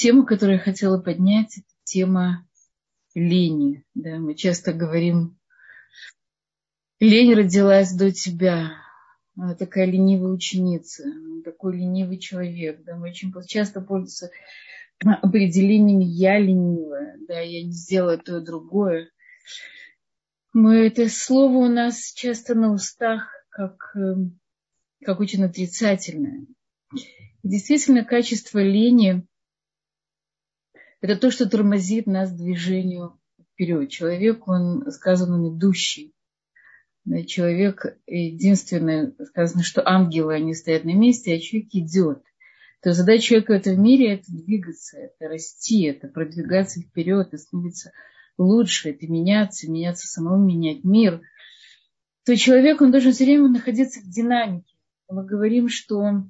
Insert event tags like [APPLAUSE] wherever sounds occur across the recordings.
Тема, которую я хотела поднять, это тема лени. Да, мы часто говорим, лень родилась до тебя. Она такая ленивая ученица, такой ленивый человек. Да, мы очень часто пользуемся определениями «я ленивая», да, я не сделала то и другое. Мы, это слово у нас часто на устах как, эм, как очень отрицательное. действительно, качество лени – это то, что тормозит нас движению вперед. Человек, он сказано, он идущий. Человек, единственное, сказано, что ангелы, они стоят на месте, а человек идет то задача человека в этом мире – это двигаться, это расти, это продвигаться вперед, это становиться лучше, это меняться, меняться самому, менять мир, то человек, он должен все время находиться в динамике. Мы говорим, что,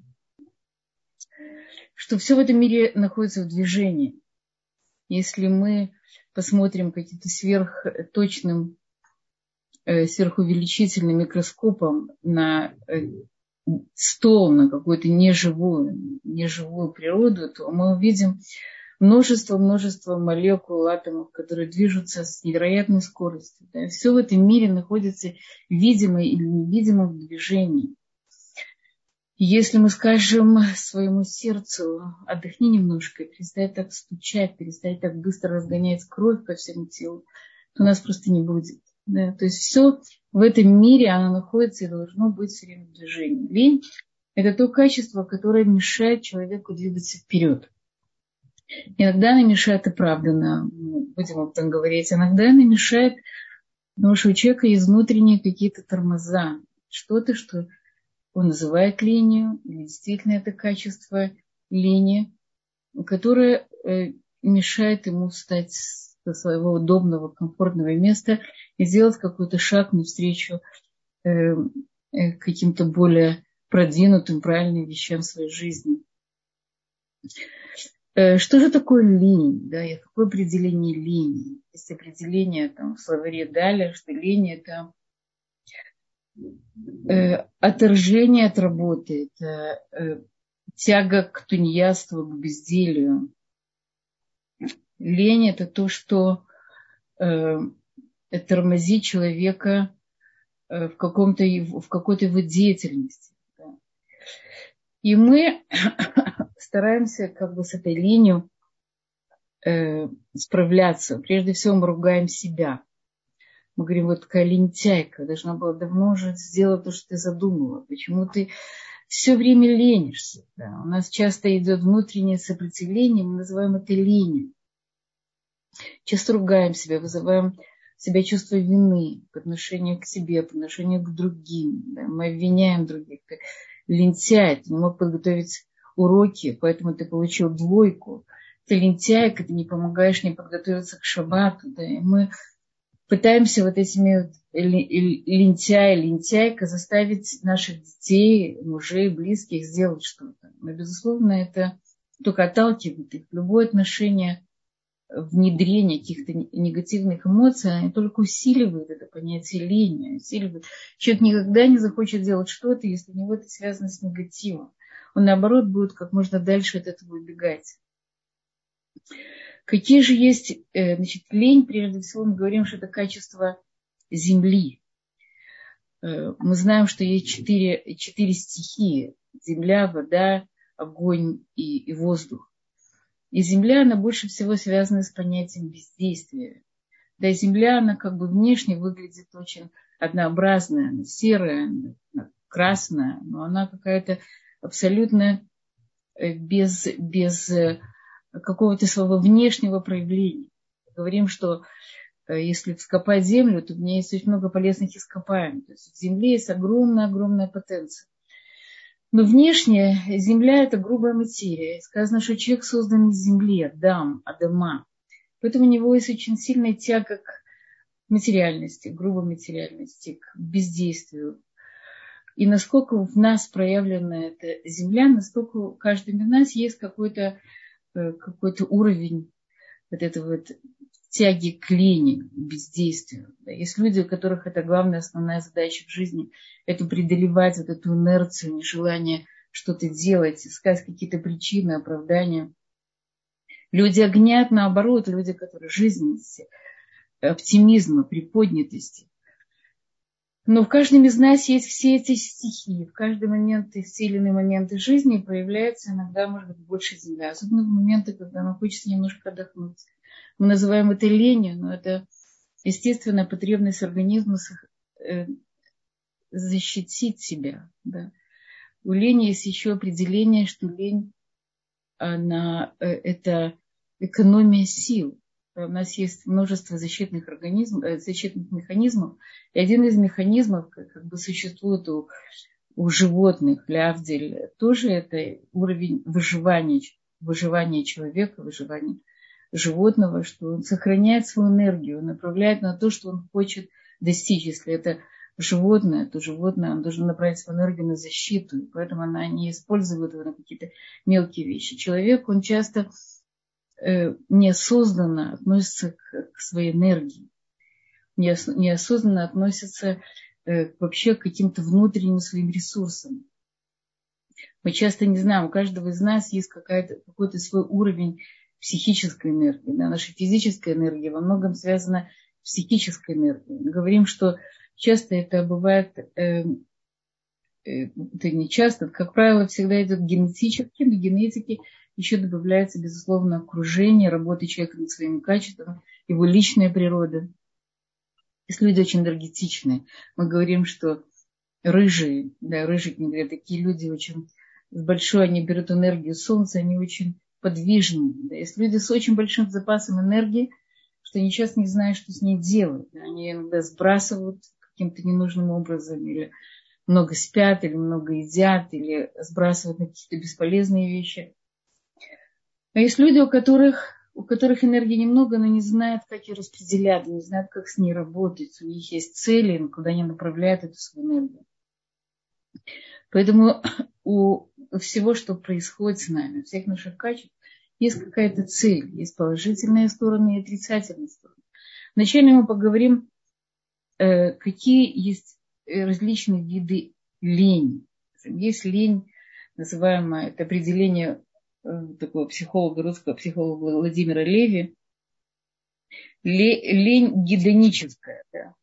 что все в этом мире находится в движении. Если мы посмотрим каким-то сверхточным, э, сверхувеличительным микроскопом на э, стол на какую-то неживую, неживую природу, то мы увидим множество-множество молекул, атомов, которые движутся с невероятной скоростью. Да? Все в этом мире находится видимо или невидимо в движении. Если мы скажем своему сердцу, отдохни немножко, перестань так стучать, перестань так быстро разгонять кровь по всему телу, то нас просто не будет. Да? То есть все в этом мире, оно находится и должно быть все время в движении. Лень – это то качество, которое мешает человеку двигаться вперед. Иногда она мешает оправданно, будем об этом говорить. Иногда она мешает, потому что у человека есть внутренние какие-то тормоза. Что-то, что он называет ленью, или действительно это качество лени, которое э, мешает ему встать со своего удобного, комфортного места и сделать какой-то шаг навстречу э, э, каким-то более продвинутым, правильным вещам в своей жизни. Что же такое лень? Да, и какое определение лени? Есть определение там, в словаре дали, что лень – это отторжение от работы, это э, тяга к тунеядству, к безделию, Лень – это то, что э, тормозит человека э, в, каком-то, в какой-то его деятельности. И мы [COUGHS] стараемся как бы с этой линией э, справляться. Прежде всего мы ругаем себя. Мы говорим, вот такая лентяйка, должна была давно уже сделать то, что ты задумала. Почему ты все время ленишься? Да? У нас часто идет внутреннее сопротивление, мы называем это ленью. Часто ругаем себя, вызываем себя чувство вины по отношению к себе, по отношению к другим. Да? Мы обвиняем других. Ты лентяй, ты не мог подготовить уроки, поэтому ты получил двойку. Ты лентяйка, ты не помогаешь мне подготовиться к шабату. Да? И мы пытаемся вот этими вот лентяй, лентяйка заставить наших детей, мужей, близких сделать что-то. Но, безусловно, это только отталкивает их. Любое отношение внедрение каких-то негативных эмоций, они только усиливают это понятие лени, усиливают. Человек никогда не захочет делать что-то, если у него это связано с негативом. Он, наоборот, будет как можно дальше от этого убегать. Какие же есть, э, значит, лень, прежде всего мы говорим, что это качество земли. Э, мы знаем, что есть четыре, четыре стихии. Земля, вода, огонь и, и воздух. И земля, она больше всего связана с понятием бездействия. Да, земля, она как бы внешне выглядит очень однообразная, она серая, она красная, но она какая-то абсолютно э, без, без какого-то своего внешнего проявления. Говорим, что э, если вскопать землю, то в ней есть очень много полезных ископаемых. То есть в земле есть огромная-огромная потенция. Но внешне Земля – это грубая материя. Сказано, что человек создан из земли, Адам, Адама. Поэтому у него есть очень сильная тяга к материальности, к грубой материальности, к бездействию. И насколько в нас проявлена эта земля, настолько у каждого из нас есть какой-то э, какой уровень вот этого вот тяги к лени, бездействию. Есть люди, у которых это главная основная задача в жизни, это преодолевать вот эту инерцию, нежелание что-то делать, искать какие-то причины, оправдания. Люди огня, наоборот, люди, которые жизненности, оптимизма, приподнятости. Но в каждом из нас есть все эти стихии. В каждый момент, в сильные моменты жизни появляется иногда, может быть, больше земля. Особенно в моменты, когда нам хочется немножко отдохнуть. Мы называем это ленью, но это естественная потребность организма э, защитить себя. Да. У лени есть еще определение, что лень она, э, это экономия сил. У нас есть множество защитных, организмов, э, защитных механизмов. И один из механизмов как, как бы существует у, у животных, лявдель, тоже это уровень выживания, выживания человека, выживания животного, что он сохраняет свою энергию, он направляет на то, что он хочет достичь. Если это животное, то животное он должен направить свою энергию на защиту, и поэтому она не использует его на какие-то мелкие вещи. Человек, он часто э, неосознанно относится к, своей энергии, неос, неосознанно относится э, вообще к каким-то внутренним своим ресурсам. Мы часто не знаем, у каждого из нас есть какой-то свой уровень психической энергии. Да? Наша физическая энергия во многом связана с психической энергией. Мы говорим, что часто это бывает, э, э, это не часто, как правило, всегда идет генетически, но генетики еще добавляется, безусловно, окружение, работа человека над своими качествами, его личная природа. Если люди очень энергетичные, мы говорим, что рыжие, да, рыжие, говорят, такие люди очень с большой, они берут энергию солнца, они очень подвижны. Да. Если люди с очень большим запасом энергии, что они сейчас не знают, что с ней делать. Они иногда сбрасывают каким-то ненужным образом, или много спят, или много едят, или сбрасывают на какие-то бесполезные вещи. А есть люди, у которых, у которых энергии немного, но не знают, как ее распределять, не знают, как с ней работать. У них есть цели, куда они направляют эту свою энергию. Поэтому [COUGHS] у всего, что происходит с нами, у всех наших качеств, есть какая-то цель, есть положительные стороны и отрицательные стороны. Вначале мы поговорим Э, какие есть э, различные виды лени. Есть лень, называемая, это определение такого психолога, русского психолога Владимира Леви, лень гедоническая. Да.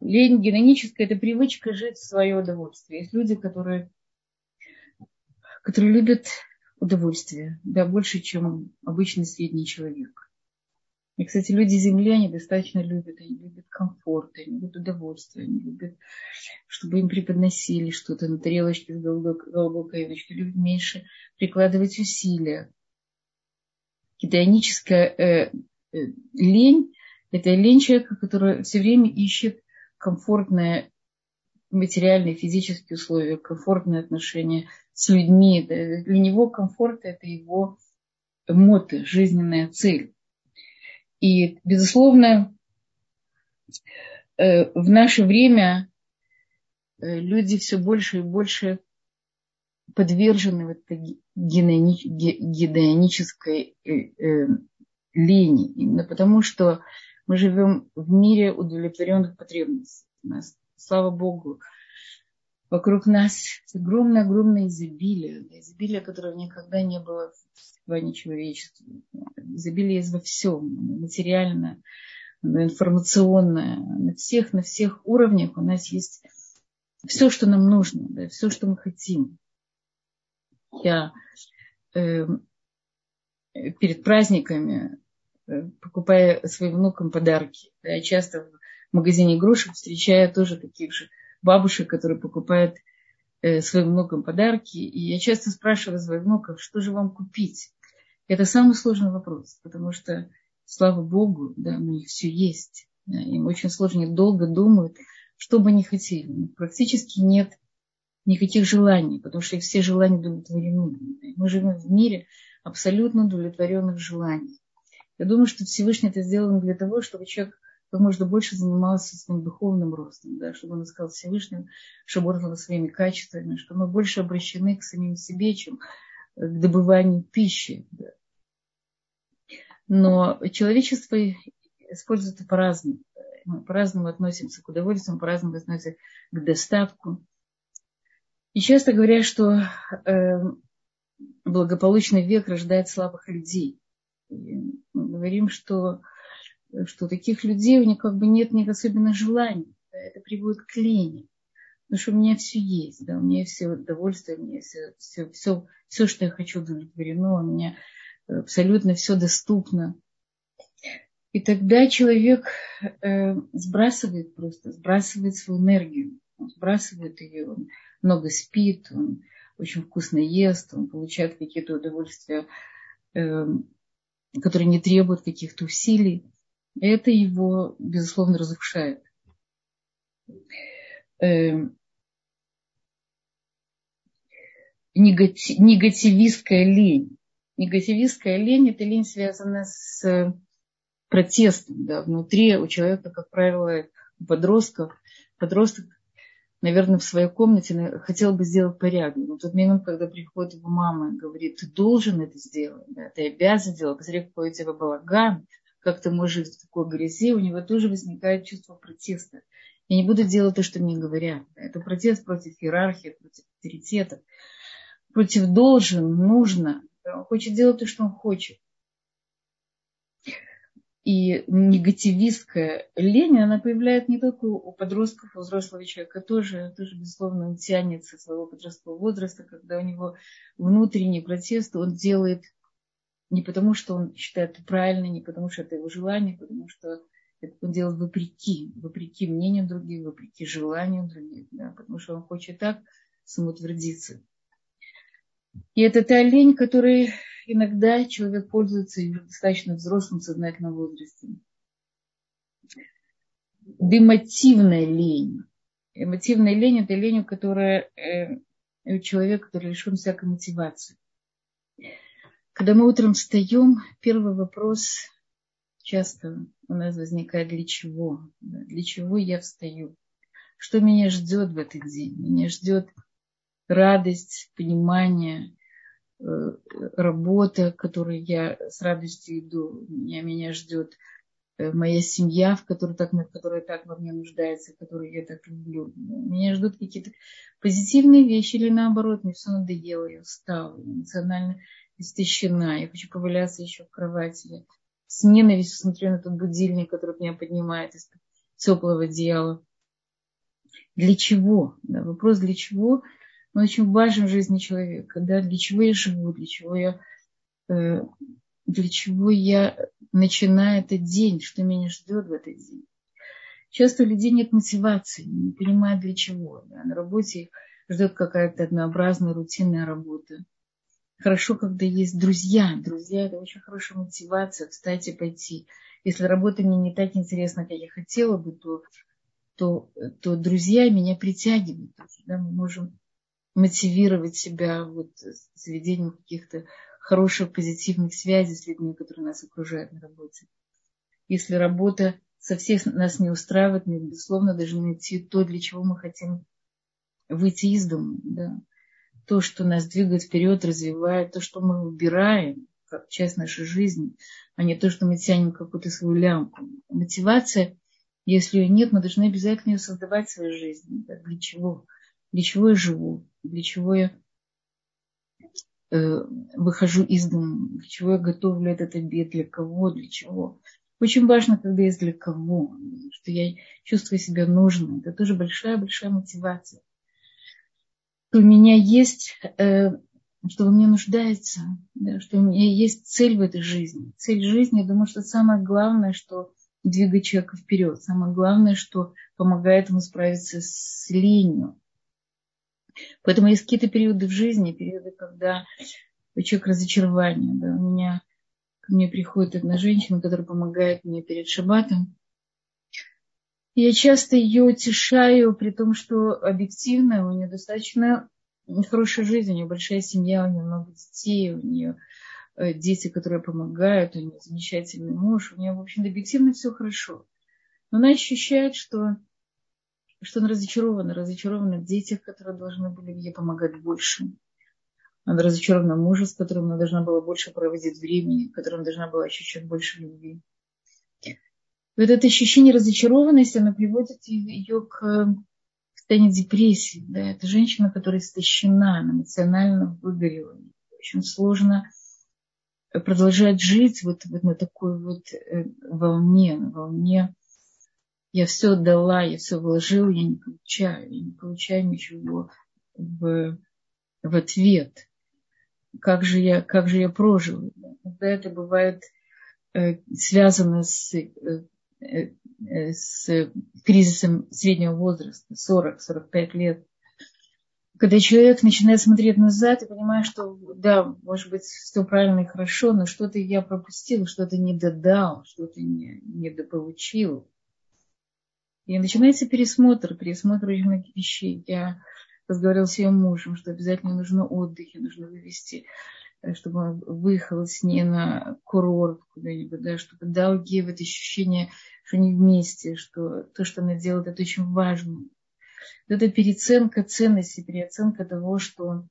Лень гедоническая – это привычка жить в свое удовольствие. Есть люди, которые, которые любят удовольствие, да, больше, чем обычный средний человек. И, кстати, люди Земли, они достаточно любят, они любят комфорт, они любят удовольствие, они любят, чтобы им преподносили что-то на тарелочке с голубой, голубой любят меньше прикладывать усилия. Китайническая э, э, лень – это лень человека, который все время ищет комфортное материальные, физические условия, комфортные отношения с людьми. Для него комфорт – это его моты, жизненная цель. И, безусловно, э, в наше время э, люди все больше и больше подвержены вот гедонической э, линии. Именно потому, что мы живем в мире удовлетворенных потребностей. У нас, слава Богу, вокруг нас огромное-огромное изобилие. Изобилие, которого никогда не было существовании человечества. Изобилие есть во всем, материальное, информационное, на всех, на всех уровнях у нас есть все, что нам нужно, да, все, что мы хотим. Я э, перед праздниками, э, покупая своим внукам подарки, да, я часто в магазине игрушек встречаю тоже таких же бабушек, которые покупают э, своим внукам подарки. И я часто спрашиваю своих внуков, что же вам купить? Это самый сложный вопрос, потому что, слава Богу, да, у них все есть. Да, им очень сложно, они долго думают, что бы они хотели. Практически нет никаких желаний, потому что их все желания удовлетворены. Мы живем в мире абсолютно удовлетворенных желаний. Я думаю, что Всевышний это сделал для того, чтобы человек как можно больше занимался своим духовным ростом, да, чтобы он искал Всевышним, чтобы он своими качествами, что мы больше обращены к самим себе, чем к добыванию пищи. Да. Но человечество использует по-разному. Мы по-разному относимся к удовольствию, по-разному относимся к достатку. И часто говорят, что э, благополучный век рождает слабых людей. И мы говорим, что, что таких людей у них как бы нет ни особенно желаний. Это приводит к лени. Потому что у меня все есть, да, у меня все удовольствие, у меня все, все, все, все, что я хочу, удовлетворено, у меня абсолютно все доступно. И тогда человек э, сбрасывает просто, сбрасывает свою энергию, сбрасывает ее, много спит, он очень вкусно ест, он получает какие-то удовольствия, э, которые не требуют каких-то усилий. Это его, безусловно, разрушает. Э, негати, негативистская лень. Негативистская лень – это лень, связанная с протестом. Да, внутри у человека, как правило, у подростков, подросток, наверное, в своей комнате хотел бы сделать порядок. Но тот момент, когда приходит его мама и говорит, ты должен это сделать, да, ты обязан делать, посмотри, какой у тебя балаган, как ты можешь жить в такой грязи, у него тоже возникает чувство протеста. Я не буду делать то, что мне говорят. Это протест против иерархии, против авторитетов против должен, нужно. Он хочет делать то, что он хочет. И негативистская лень, она появляется не только у подростков, у взрослого человека тоже, тоже безусловно, он тянется своего подросткового возраста, когда у него внутренний протест, он делает не потому, что он считает это правильно, не потому, что это его желание, потому что это он делает вопреки, вопреки мнению других, вопреки желанию других, да, потому что он хочет так самоутвердиться. И это та лень, которой иногда человек пользуется в достаточно взрослом сознательном возрасте. Демотивная лень. Эмотивная лень – это лень, которая э, человек, который лишен всякой мотивации. Когда мы утром встаем, первый вопрос часто у нас возникает для чего? Для чего я встаю? Что меня ждет в этот день? Меня ждет радость, понимание, э, работа, которой я с радостью иду. Меня, меня ждет э, моя семья, в которой так, которая так во мне нуждается, которую я так люблю. Меня ждут какие-то позитивные вещи или наоборот, мне все надоело, я устала, эмоционально истощена, я хочу поваляться еще в кровати. Я с ненавистью смотрю на этот будильник, который меня поднимает из теплого одеяла. Для чего? Да, вопрос для чего – он очень важен в жизни человека. Да? Для чего я живу, для чего я, э, для чего я начинаю этот день, что меня ждет в этот день. Часто у людей нет мотивации, не понимают для чего. Да? На работе ждет какая-то однообразная, рутинная работа. Хорошо, когда есть друзья. Друзья – это очень хорошая мотивация встать и пойти. Если работа мне не так интересна, как я хотела бы, то, то, то друзья меня притягивают. Да? Мы можем мотивировать себя вот заведением каких-то хороших позитивных связей с людьми, которые нас окружают на работе. Если работа совсем нас не устраивает, мы, безусловно, должны найти то, для чего мы хотим выйти из дома. Да? То, что нас двигает вперед, развивает, то, что мы выбираем как часть нашей жизни, а не то, что мы тянем какую-то свою лямку. Мотивация, если ее нет, мы должны обязательно ее создавать в своей жизни. Да? Для чего? Для чего я живу? для чего я э, выхожу из дома, для чего я готовлю этот обед, для кого, для чего. Очень важно, когда есть для кого, что я чувствую себя нужной. Это тоже большая-большая мотивация. У меня есть, э, что во мне нуждается, да, что у меня есть цель в этой жизни. Цель жизни, я думаю, что самое главное, что двигает человека вперед. Самое главное, что помогает ему справиться с ленью. Поэтому есть какие-то периоды в жизни, периоды, когда человек разочарования. Да. У меня ко мне приходит одна женщина, которая помогает мне перед шабатом. Я часто ее утешаю, при том, что объективно у нее достаточно хорошая жизнь, у нее большая семья, у нее много детей, у нее э, дети, которые помогают, у нее замечательный муж, у нее, в общем, объективно все хорошо. Но она ощущает, что что она разочарована, разочарована в детях, которые должны были ей помогать больше. Она разочарована в муже, с которым она должна была больше проводить времени, которым должна была ощущать больше любви. Вот это ощущение разочарованности, оно приводит ее к состоянию депрессии. Да? Это женщина, которая истощена, она эмоционально выгорела. Очень сложно продолжать жить вот, вот на такой вот э, волне, на волне я все отдала, я все вложила, я не получаю, я не получаю ничего в, в ответ. Как же я, как же я прожила? Иногда это бывает э, связано с, э, э, с кризисом среднего возраста, 40-45 лет когда человек начинает смотреть назад и понимает, что да, может быть, все правильно и хорошо, но что-то я пропустил, что-то не додал, что-то не, не дополучил. И начинается пересмотр, пересмотр очень многих вещей. Я разговаривала с ее мужем, что обязательно нужно отдых, нужно вывести, э, чтобы он выехал с ней на курорт куда-нибудь, да, чтобы дал ей вот ощущение, что они вместе, что то, что она делает, это очень важно это переоценка ценности, переоценка того, что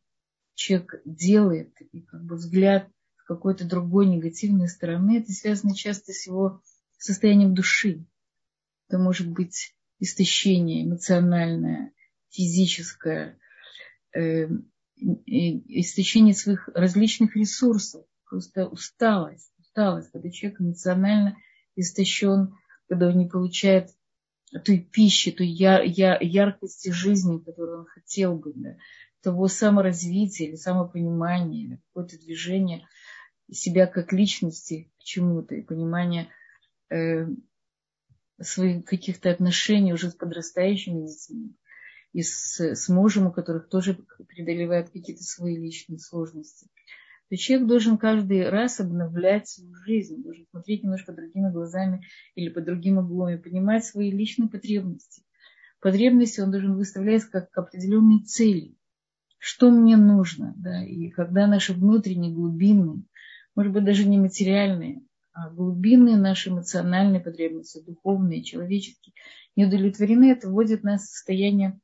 человек делает, и как бы взгляд какой-то другой негативной стороны, это связано часто с его состоянием души. Это может быть истощение эмоциональное, физическое, э, истощение своих различных ресурсов, просто усталость, усталость, когда человек эмоционально истощен, когда он не получает той пищи, той я, я, яркости жизни, которую он хотел бы, да, того саморазвития или самопонимания, или какое-то движение себя как личности к чему-то и понимание э, своих каких-то отношений уже с подрастающими детьми и с, с мужем, у которых тоже преодолевают какие-то свои личные сложности то человек должен каждый раз обновлять свою жизнь, должен смотреть немножко другими глазами или под другим углом и понимать свои личные потребности. Потребности он должен выставлять как определенные цели. Что мне нужно? Да? И когда наши внутренние, глубинные, может быть, даже не материальные, глубинные наши эмоциональные потребности, духовные, человеческие, не удовлетворены, это вводит нас в состояние,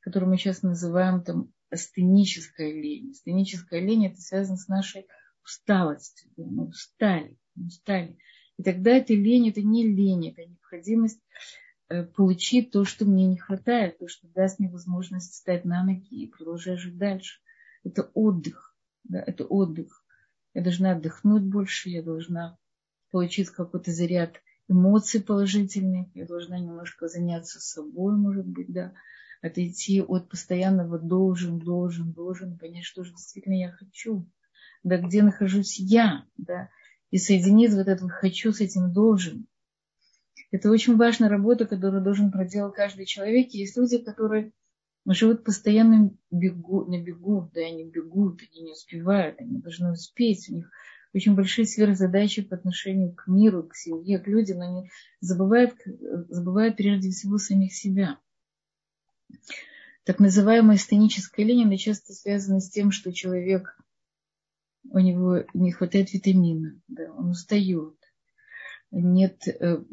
которое мы сейчас называем там астеническая лень. Астеническая лень это связано с нашей усталостью. Мы устали, мы устали. И тогда эта лень, это не лень, это необходимость э, получить то, что мне не хватает, то, что даст мне возможность встать на ноги и продолжать жить дальше. Это отдых, да, это отдых. Я должна отдохнуть больше, я должна получить какой-то заряд эмоций положительных, я должна немножко заняться собой, может быть, да, отойти от постоянного должен, должен, должен, понять, что же действительно я хочу, да, где нахожусь я, да, и соединить вот это хочу с этим должен. Это очень важная работа, которую должен проделать каждый человек. Есть люди, которые живут постоянно бегу, на бегу, да, они бегут, они не успевают, они должны успеть, у них очень большие сверхзадачи по отношению к миру, к семье, к людям, они забывают, забывают прежде всего самих себя. Так называемая сценическая линия часто связана с тем, что человек, у него не хватает витамина, да, он устает, нет э,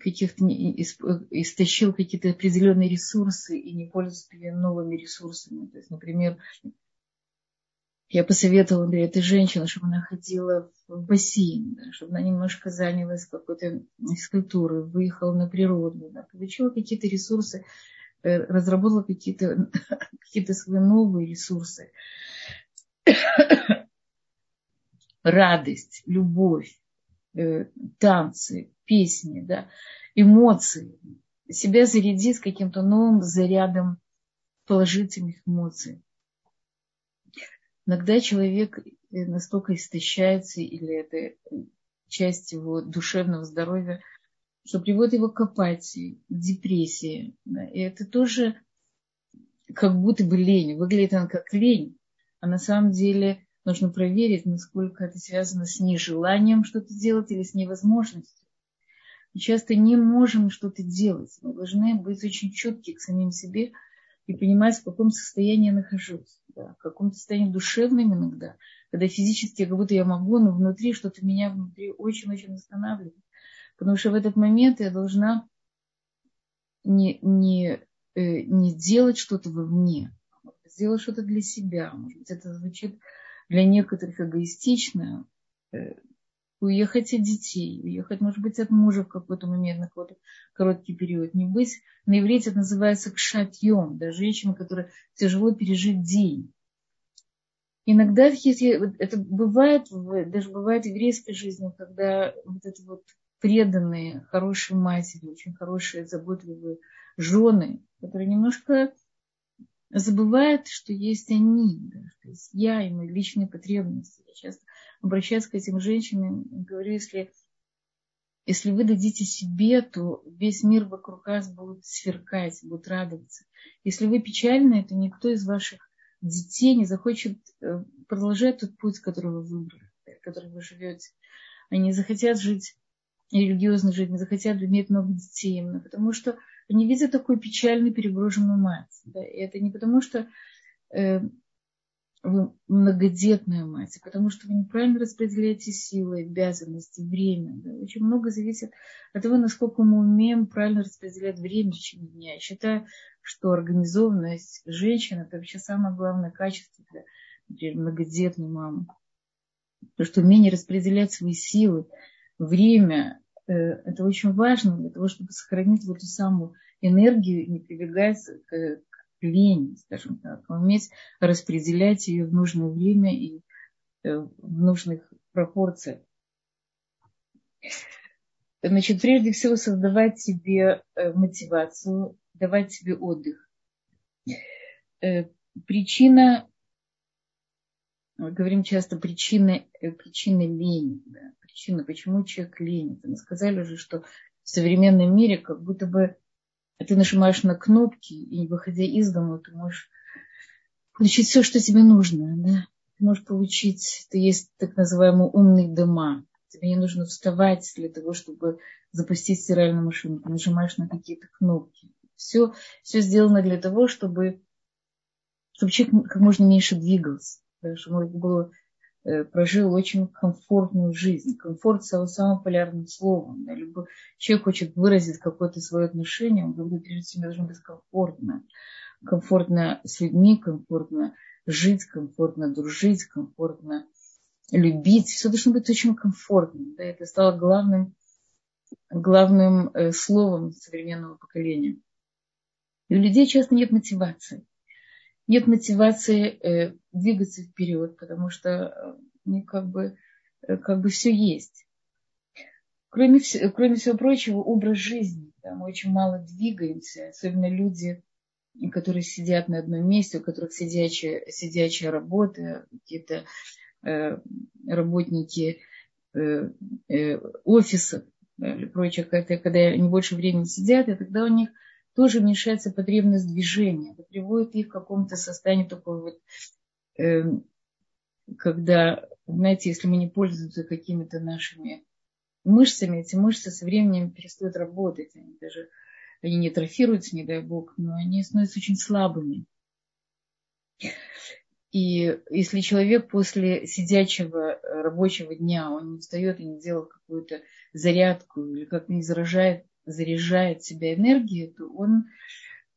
каких-то, истощил какие-то определенные ресурсы и не пользуется новыми ресурсами. То есть, например, я посоветовала для этой женщины, чтобы она ходила в бассейн, чтобы она немножко занялась какой-то скульптурой, выехала на природу, да, получила какие-то ресурсы, Э, разработала какие-то [LAUGHS] какие свои новые ресурсы. [COUGHS] Радость, любовь, э, танцы, песни, да, эмоции. Себя зарядить каким-то новым зарядом положительных эмоций. Иногда человек э, настолько истощается, или это часть его душевного здоровья – что приводит его к апатии, к депрессии. И это тоже как будто бы лень. Выглядит она как лень, а на самом деле нужно проверить, насколько это связано с нежеланием что-то делать или с невозможностью. Мы часто не можем что-то делать. Мы должны быть очень чутки к самим себе и понимать, в каком состоянии я нахожусь. Да, в каком состоянии душевном иногда, когда физически как будто я могу, но внутри что-то меня внутри очень-очень останавливает. Потому что в этот момент я должна не, не, э, не делать что-то вовне, а сделать что-то для себя. Может быть, это звучит для некоторых эгоистично. Э, уехать от детей, уехать, может быть, от мужа в какой-то момент, на какой-то короткий период. Не быть, на иврите это называется кшатьем, да, женщина, которая тяжело пережить день. иногда это бывает, даже бывает в еврейской жизни, когда вот это вот преданные, хорошие матери, очень хорошие, заботливые жены, которые немножко забывают, что есть они, да, что есть я и мои личные потребности. Я часто обращаюсь к этим женщинам говорю, если, если вы дадите себе, то весь мир вокруг вас будет сверкать, будет радоваться. Если вы печальны, то никто из ваших детей не захочет э, продолжать тот путь, который вы выбрали, который вы живете. Они захотят жить религиозно жить, не захотят иметь много детей, именно потому что они видят такую печальную перегруженную мать. Да? И это не потому, что э, вы многодетная мать, потому что вы неправильно распределяете силы, обязанности, время. Да? Очень много зависит от того, насколько мы умеем правильно распределять время в течение дня. Я считаю, что организованность женщины – это вообще самое главное качество для, например, многодетной мамы. Потому что умение распределять свои силы, время, э, это очень важно для того, чтобы сохранить вот эту самую энергию и не прибегать к, к лени, скажем так, уметь распределять ее в нужное время и э, в нужных пропорциях. Значит, прежде всего создавать себе э, мотивацию, давать себе отдых. Причина, мы говорим часто, причина, причина лени. Да причина, почему человек ленит. Мы сказали уже, что в современном мире как будто бы ты нажимаешь на кнопки, и выходя из дома, ты можешь получить все, что тебе нужно. Да? Ты можешь получить, ты есть так называемые умные дома. Тебе не нужно вставать для того, чтобы запустить стиральную машину. Ты нажимаешь на какие-то кнопки. Все, все сделано для того, чтобы, чтобы человек как можно меньше двигался. Чтобы было прожил очень комфортную жизнь. Комфорт стал самым полярным словом. Да, любой человек хочет выразить какое-то свое отношение, он говорит, прежде всего, должно быть комфортно. Комфортно с людьми, комфортно жить, комфортно дружить, комфортно любить. Все должно быть очень комфортно. Да, это стало главным, главным э, словом современного поколения. И у людей часто нет мотивации нет мотивации э, двигаться вперед, потому что ну, как бы, э, как бы все есть. Кроме, кроме всего прочего, образ жизни. Да, мы очень мало двигаемся, особенно люди, которые сидят на одном месте, у которых сидячая, сидячая работа, какие-то э, работники э, э, офисов или прочее, когда, когда они больше времени сидят, и тогда у них тоже уменьшается потребность движения. Это приводит их к какому-то состоянию такой вот, э, когда, знаете, если мы не пользуемся какими-то нашими мышцами, эти мышцы со временем перестают работать. Они даже они не трофируются, не дай бог, но они становятся очень слабыми. И если человек после сидячего рабочего дня, он не встает и не делает какую-то зарядку или как-то не заражает заряжает себя энергией, то он,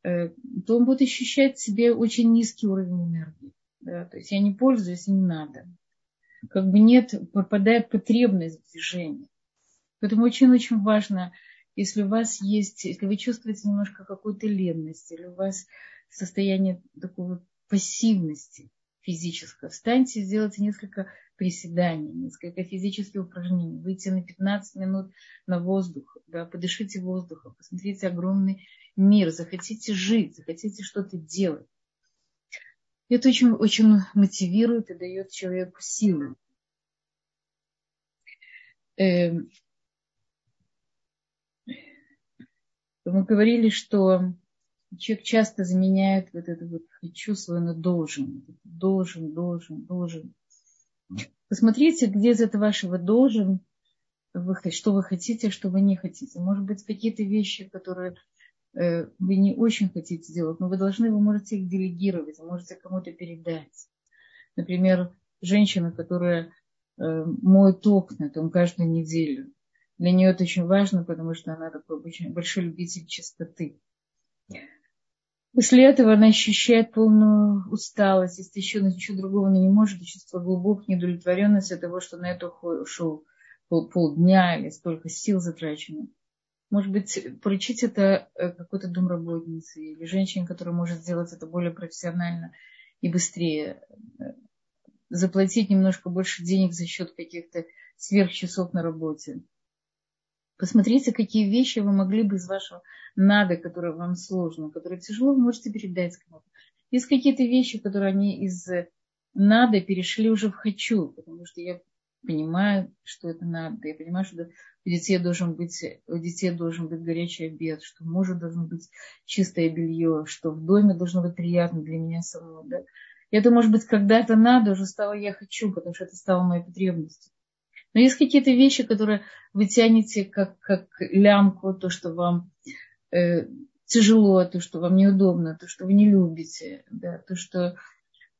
э, то он будет ощущать в себе очень низкий уровень энергии. Да? То есть я не пользуюсь, не надо. Как бы нет, пропадает потребность в движении. Поэтому очень-очень важно, если у вас есть, если вы чувствуете немножко какую-то ленность, или у вас состояние такой пассивности физического, встаньте и сделайте несколько приседаний, несколько физических упражнений, выйти на 15 минут на воздух, да, подышите воздухом, посмотрите огромный мир, захотите жить, захотите что-то делать. Это очень, очень мотивирует и дает человеку силы. Эм, мы говорили, что человек часто заменяет вот это вот чувство на должен, должен, должен, должен. Посмотрите, где из этого вашего должен, вы, что вы хотите, что вы не хотите. Может быть, какие-то вещи, которые э, вы не очень хотите делать, но вы должны, вы можете их делегировать, вы можете кому-то передать. Например, женщина, которая э, моет окна там, каждую неделю. Для нее это очень важно, потому что она такой большой любитель чистоты. После этого она ощущает полную усталость, если еще ничего другого она не может, чувство глубокой недовлетворенности от того, что на это ушел пол, полдня или столько сил затрачено. Может быть, поручить это э, какой-то домработнице или женщине, которая может сделать это более профессионально и быстрее. заплатить немножко больше денег за счет каких-то сверхчасов на работе. Посмотрите, какие вещи вы могли бы из вашего надо, которое вам сложно, которое тяжело, вы можете передать кому-то. Есть какие-то вещи, которые они из надо перешли уже в хочу, потому что я понимаю, что это надо. Я понимаю, что у детей должен быть, у детей должен быть горячий обед, что у мужа должно быть чистое белье, что в доме должно быть приятно для меня самого. Да? И это, может быть, когда-то надо, уже стало я хочу, потому что это стало моей потребностью. Но есть какие-то вещи, которые вы тянете как, как лямку, то, что вам э, тяжело, то, что вам неудобно, то, что вы не любите, да, то, что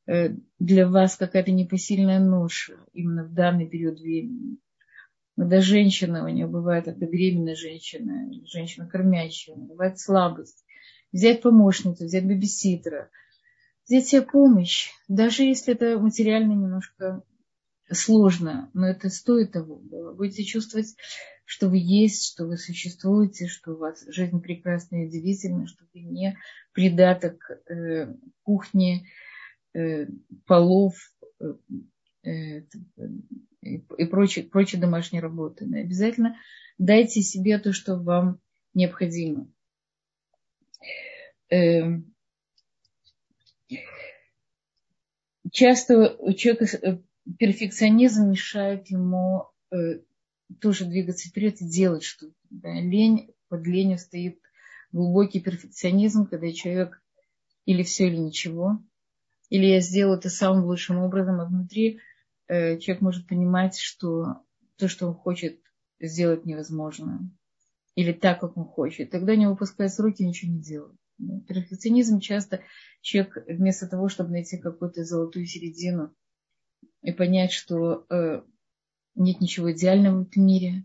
э, для вас какая-то непосильная нож именно в данный период времени. Когда женщина, у нее бывает это беременная женщина, женщина кормящая, бывает слабость. Взять помощницу, взять бабиситера, взять себе помощь, даже если это материально немножко сложно, но это стоит того. Вы будете чувствовать, что вы есть, что вы существуете, что у вас жизнь прекрасная и удивительная, что вы не придаток э, кухни, э, полов э, э и, прочей, прочей домашней работы. Но обязательно дайте себе то, что вам необходимо. Э, часто у человека э, перфекционизм мешает ему э, тоже двигаться вперед и делать что-то. Да. Лень, под ленью стоит глубокий перфекционизм, когда человек или все, или ничего, или я сделаю это самым лучшим образом, а внутри э, человек может понимать, что то, что он хочет сделать, невозможно. Или так, как он хочет. Тогда не выпускает с руки, ничего не делает. Перфекционизм часто человек вместо того, чтобы найти какую-то золотую середину, и понять, что э, нет ничего идеального в этом мире.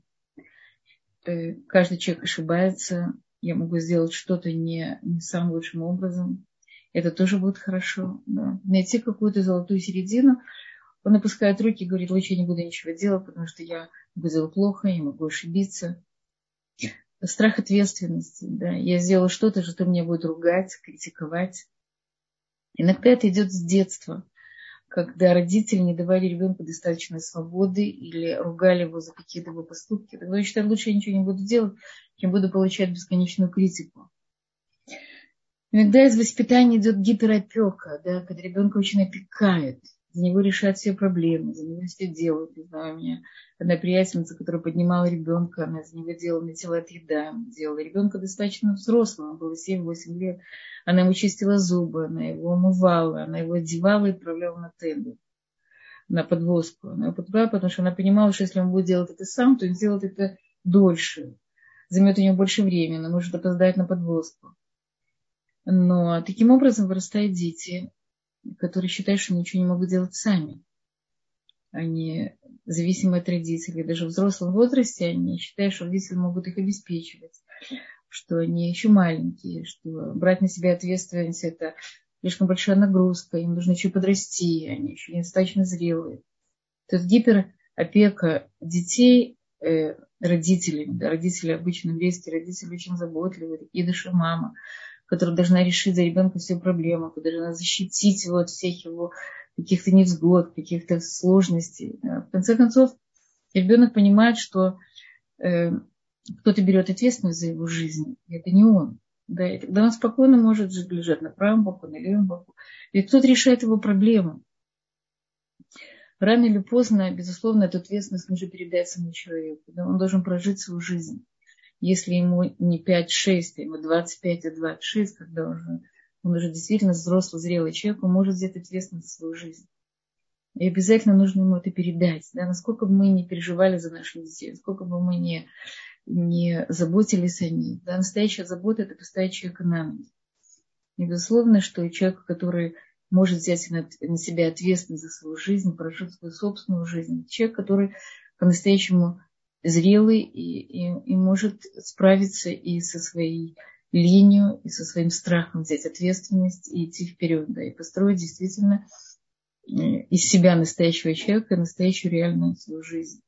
Э, каждый человек ошибается. Я могу сделать что-то не, не самым лучшим образом. Это тоже будет хорошо. Да. Найти какую-то золотую середину. Он опускает руки и говорит, лучше я не буду ничего делать, потому что я могу сделать плохо, я могу ошибиться. Страх ответственности. Да. Я сделала что-то, что меня будет ругать, критиковать. Иногда это идет с детства когда родители не давали ребенку достаточной свободы или ругали его за какие-то его поступки, тогда я считаю, лучше я ничего не буду делать, чем буду получать бесконечную критику. Иногда из воспитания идет гиперопека, да, когда ребенка очень опекает – за него решают все проблемы, за него все делают. Не знаю, у меня одна приятельница, которая поднимала ребенка, она за него делала, метила от еда, делала ребенка достаточно взрослым, было 7-8 лет. Она ему чистила зубы, она его умывала, она его одевала и отправляла на тенду, на подвозку. Она его подбирала, потому что она понимала, что если он будет делать это сам, то он сделает это дольше, займет у него больше времени, он может опоздать на подвозку. Но таким образом вырастают дети, которые считают, что ничего не могут делать сами. Они зависимы от родителей. Даже в взрослом возрасте они считают, что родители могут их обеспечивать, что они еще маленькие, что брать на себя ответственность – это слишком большая нагрузка, им нужно еще подрасти, они еще недостаточно зрелые. То есть гиперопека детей э, родителями, да, родители обычно вместе, родители очень заботливые, такие души мама, которая должна решить за ребенка все проблемы, которая должна защитить его от всех его каких-то невзгод, каких-то сложностей. В конце концов, ребенок понимает, что э, кто-то берет ответственность за его жизнь, и это не он. Да, и тогда он спокойно может лежать на правом боку, на левом боку. И кто-то решает его проблемы. Рано или поздно, безусловно, эта ответственность нужно передать самому человеку. Да? Он должен прожить свою жизнь если ему не 5-6, а ему 25 и 26, когда уже, он уже действительно взрослый, зрелый человек, он может взять ответственность за свою жизнь. И обязательно нужно ему это передать. Да, насколько бы мы не переживали за наших детей, насколько бы мы не, не заботились о них. Да, настоящая забота – это поставить человека на ноги. И безусловно, что человек, который может взять на, на себя ответственность за свою жизнь, прожить свою собственную жизнь, человек, который по-настоящему зрелый и, и, и может справиться и со своей ленью, и со своим страхом взять ответственность и идти вперед, да, и построить действительно э, из себя настоящего человека, настоящую реальную свою жизнь.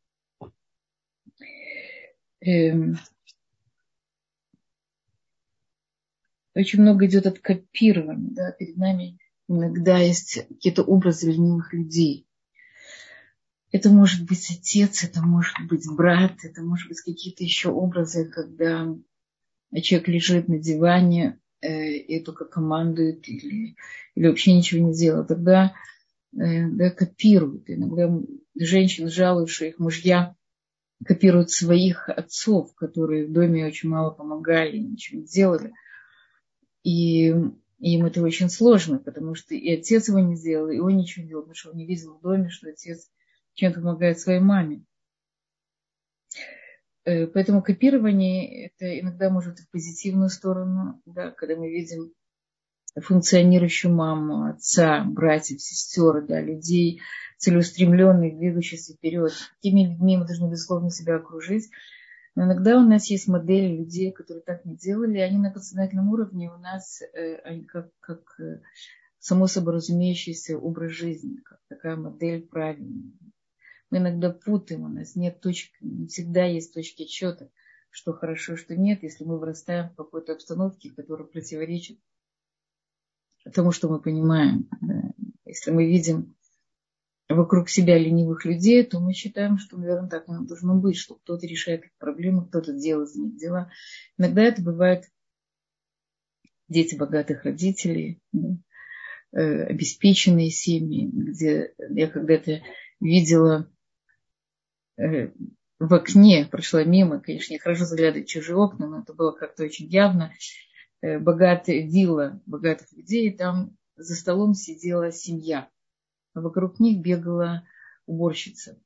Эм. Очень много идет от копирования, да, перед нами иногда есть какие-то образы ленивых людей. Это может быть отец, это может быть брат, это может быть какие-то еще образы, когда человек лежит на диване э, и только командует или, или вообще ничего не делает. Тогда э, да, копируют. Иногда женщины жалуют, что их мужья копируют своих отцов, которые в доме очень мало помогали, ничего не делали. И им это очень сложно, потому что и отец его не сделал, и он ничего не делал, потому что он не видел в доме, что отец чем-то помогает своей маме. Э, поэтому копирование это иногда может в позитивную сторону, да, когда мы видим функционирующую маму, отца, братьев, сестер, да, людей целеустремленных, двигающихся вперед. Такими людьми мы должны, безусловно, себя окружить. Но иногда у нас есть модели людей, которые так не делали, и они на подсознательном уровне у нас э, они как, как э, само собой разумеющийся образ жизни, как такая модель правильная мы иногда путаем, у нас нет точек, не всегда есть точки отсчета, что хорошо, что нет, если мы вырастаем в какой-то обстановке, которая противоречит тому, что мы понимаем. Если мы видим вокруг себя ленивых людей, то мы считаем, что, наверное, так оно должно быть, что кто-то решает их проблемы, кто-то делает за них дела. Иногда это бывает дети богатых родителей, да, э, обеспеченные семьи, где я когда-то видела в окне прошла мимо, конечно, я хорошо заглядывать в чужие окна, но это было как-то очень явно. Э, богатая вилла богатых людей, там за столом сидела семья. А вокруг них бегала уборщица.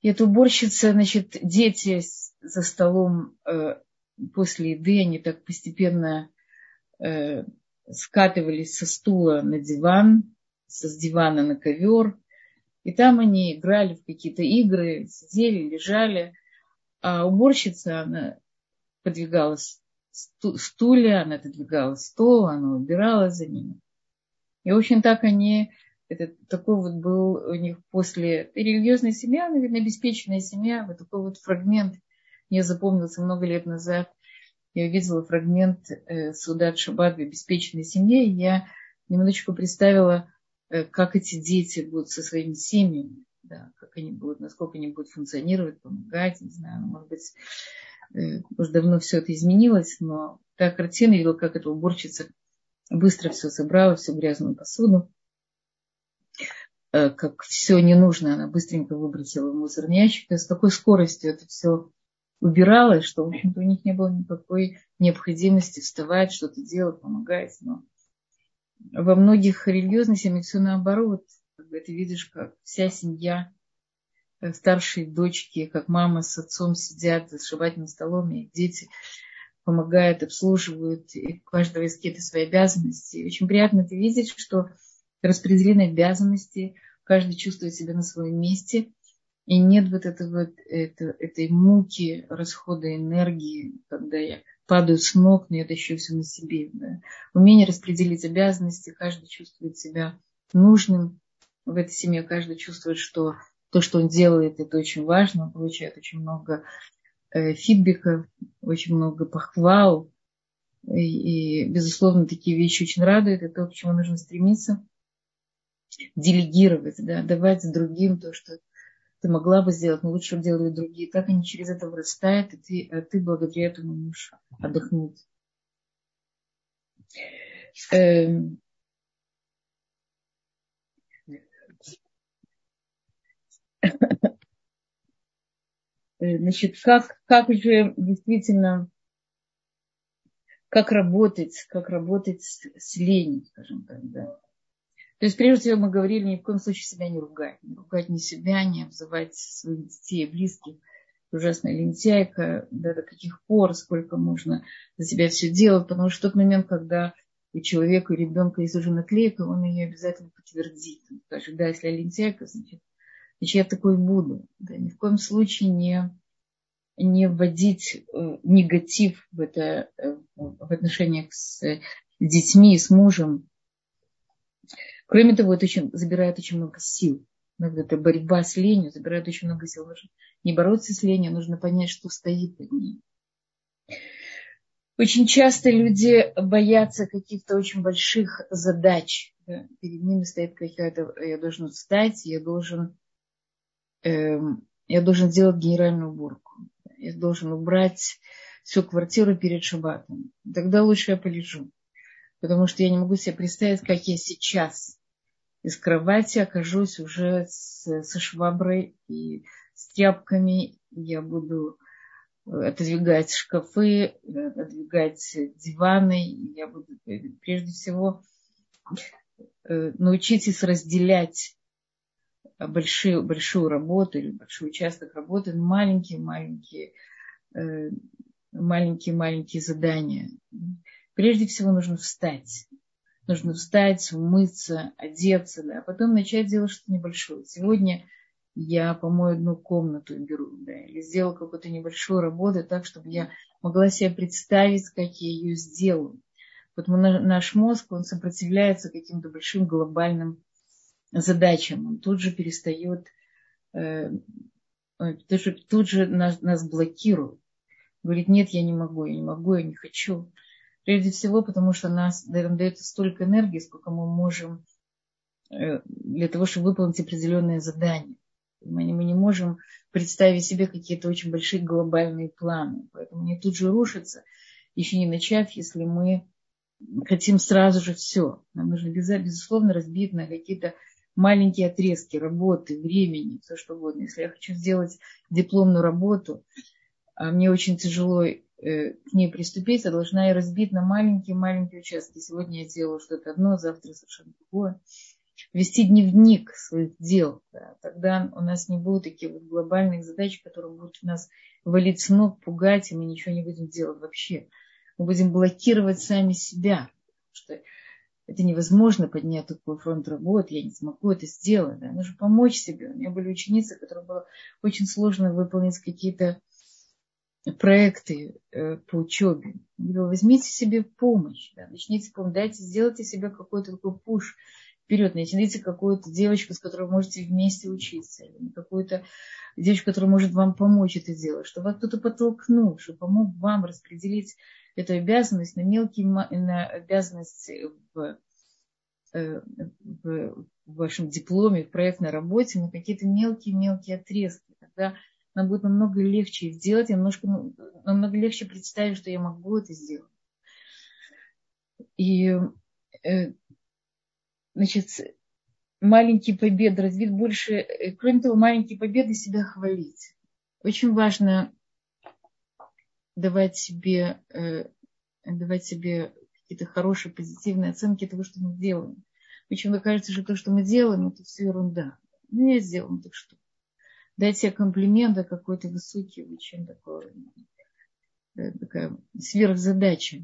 И эта уборщица, значит, дети за столом э, после еды, они так постепенно э, скатывались со стула на диван, со с дивана на ковер, и там они играли в какие-то игры, сидели, лежали. А уборщица, она подвигала стулья, она отодвигала стол, она убирала за ними. И, в общем, так они, это такой вот был у них после религиозной семья, наверное, обеспеченная семья, вот такой вот фрагмент мне запомнился много лет назад. Я увидела фрагмент э, Судат Шаббат в обеспеченной семье, и я немножечко представила, как эти дети будут со своими семьями, да, как они будут, насколько они будут функционировать, помогать, не знаю, может быть, э, уже давно все это изменилось, но та картина, видела, как эта уборщица быстро все собрала, всю грязную посуду, э, как все не нужно, она быстренько выбросила в мусорный ящик, с такой скоростью это все убиралось, что, в общем-то, у них не было никакой необходимости вставать, что-то делать, помогать, но во многих религиозных семьях все наоборот. Ты видишь, как вся семья, как старшие дочки, как мама с отцом сидят за сшибательным столом, и дети помогают, обслуживают, и у каждого есть какие-то свои обязанности. И очень приятно это видеть, что распределены обязанности, каждый чувствует себя на своем месте, и нет вот этого, это, этой муки расхода энергии, когда я падают с ног, но я тащу все на себе. Да. Умение распределить обязанности, каждый чувствует себя нужным в этой семье, каждый чувствует, что то, что он делает, это очень важно, он получает очень много э, фидбэка, очень много похвал. И, и, безусловно, такие вещи очень радуют. Это то, к чему нужно стремиться. Делегировать, да, давать другим то, что ты могла бы сделать, но лучше делали другие. Так они через это вырастают, и ты, а ты благодаря этому можешь отдохнуть. Эм. [LAUGHS] Значит, как, как же действительно, как работать, как работать с, с скажем так, да. То есть, прежде всего, мы говорили, ни в коем случае себя не ругать. Не ругать ни себя, не обзывать своих детей, близких. Ужасная лентяйка, да, до каких пор, сколько можно за себя все делать. Потому что тот момент, когда у человека, у ребенка есть уже наклейка, он ее обязательно подтвердит. Он скажет, да, если я лентяйка, значит, значит я такой буду. Да, ни в коем случае не, не вводить э, негатив в, это, э, в отношениях с детьми, с мужем, Кроме того, это очень, забирает очень много сил. Иногда эта борьба с ленью забирает очень много сил. Нужно не бороться с ленью, а нужно понять, что стоит под ней. Очень часто люди боятся каких-то очень больших задач. Да? Перед ними стоит какая-то, я должен встать, я должен э, я должен сделать генеральную уборку. Я должен убрать всю квартиру перед шабатом. Тогда лучше я полежу. Потому что я не могу себе представить, как я сейчас из кровати окажусь уже с, со шваброй и с тряпками. Я буду отодвигать шкафы, отодвигать диваны. Я буду прежде всего э, научитесь разделять большую, большую работу или большой участок работы на маленькие-маленькие э, маленькие-маленькие задания. Прежде всего нужно встать. Нужно встать, умыться, одеться, да, а потом начать делать что-то небольшое. Сегодня я помою одну комнату беру, да, или сделаю какую-то небольшую работу так, чтобы я могла себе представить, как я ее сделаю. Поэтому наш мозг, он сопротивляется каким-то большим глобальным задачам. Он тут же перестает, э, тут же, тут же нас, нас блокирует. Говорит, нет, я не могу, я не могу, я не хочу. Прежде всего, потому что нас дает столько энергии, сколько мы можем э, для того, чтобы выполнить определенные задания. Не, мы не можем представить себе какие-то очень большие глобальные планы. Поэтому они тут же рушатся, еще не начав, если мы хотим сразу же все. Нам нужно, безусловно, разбить на какие-то маленькие отрезки работы, времени, все что угодно. Если я хочу сделать дипломную работу, а мне очень тяжело к ней приступить, я должна ее разбить на маленькие-маленькие участки. Сегодня я делаю что-то одно, завтра совершенно другое вести дневник своих дел. Да. Тогда у нас не будут таких вот глобальных задач, которые будут нас валить с ног, пугать, и мы ничего не будем делать вообще. Мы будем блокировать сами себя. Что это невозможно поднять такой фронт работы, я не смогу это сделать. Да. Нужно помочь себе. У меня были ученицы, которым было очень сложно выполнить какие-то проекты э, по учебе. Говорю, возьмите себе помощь, да, начните помочь, дайте, сделайте себе какой-то такой пуш, вперед, найдите какую-то девочку, с которой вы можете вместе учиться, или какую-то девочку, которая может вам помочь это делать, чтобы вас кто-то подтолкнул, чтобы помог вам распределить эту обязанность на мелкие на обязанности э, в, в вашем дипломе, в проектной работе, на какие-то мелкие-мелкие отрезки. Тогда нам будет намного легче их делать, немножко, ну, намного легче представить, что я могу это сделать. И э, значит, маленькие победы, развить больше, э, кроме того, маленькие победы себя хвалить. Очень важно давать себе, э, давать себе какие-то хорошие, позитивные оценки того, что мы делаем. Почему кажется, что то, что мы делаем, это все ерунда. Ну, я сделал, так что? Дать себе комплименты какой-то высокий, очень такой, э, такая сверхзадача.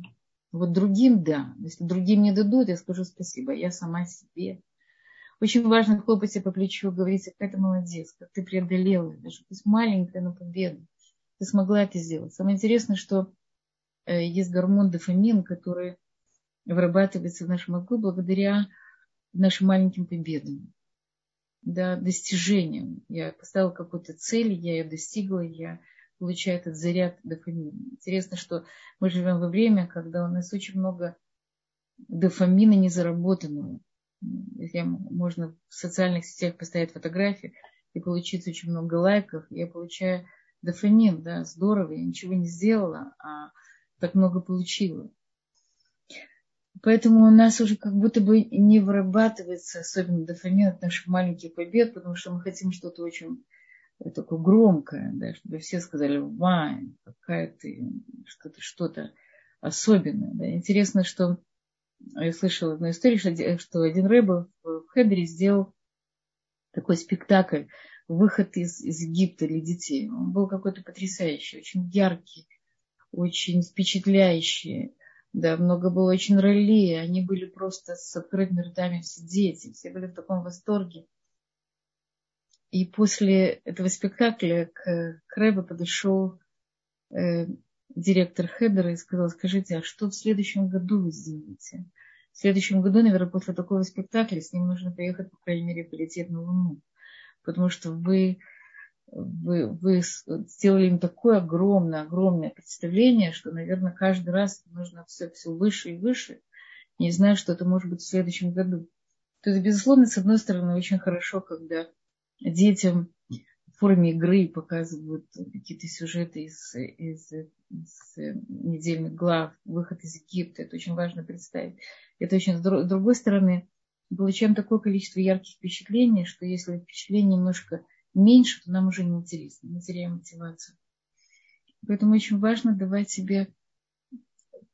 Вот другим, да. Если другим не дадут, я скажу спасибо. Я сама себе. Очень важно хлопать себя по плечу, говорить, как ты молодец, как ты преодолела, даже пусть маленькая, но победа. Ты смогла это сделать. Самое интересное, что э, есть гормон дофамин, который вырабатывается в нашем мозгу благодаря нашим маленьким победам, да, достижениям. Я поставила какую-то цель, я ее достигла, я получает этот заряд дофамина. Интересно, что мы живем во время, когда у нас очень много дофамина незаработанного. Если можно в социальных сетях поставить фотографии и получить очень много лайков, я получаю дофамин, да, здорово, я ничего не сделала, а так много получила. Поэтому у нас уже как будто бы не вырабатывается особенно дофамин от наших маленьких побед, потому что мы хотим что-то очень такое громкое, да, чтобы все сказали, вай, какая ты, что-то, что-то особенное. Да. Интересно, что я слышала одну историю, что один рыба в Хедере сделал такой спектакль «Выход из, из Египта для детей». Он был какой-то потрясающий, очень яркий, очень впечатляющий. Да, много было очень ролей, они были просто с открытыми ртами все дети, все были в таком восторге. И после этого спектакля к, к Рэбе подошел э, директор Хедера и сказал, скажите, а что в следующем году вы сделаете? В следующем году, наверное, после такого спектакля с ним нужно поехать, по крайней мере, полететь на Луну. Потому что вы, вы, вы сделали им такое огромное, огромное представление, что, наверное, каждый раз нужно все, все выше и выше. Не знаю, что это может быть в следующем году. То есть, безусловно, с одной стороны, очень хорошо, когда детям форме игры показывают какие-то сюжеты из, из, из недельных глав, выход из Египта. Это очень важно представить. Это очень с другой стороны, получаем такое количество ярких впечатлений, что если впечатление немножко меньше, то нам уже не интересно, мы теряем мотивацию. Поэтому очень важно давать себе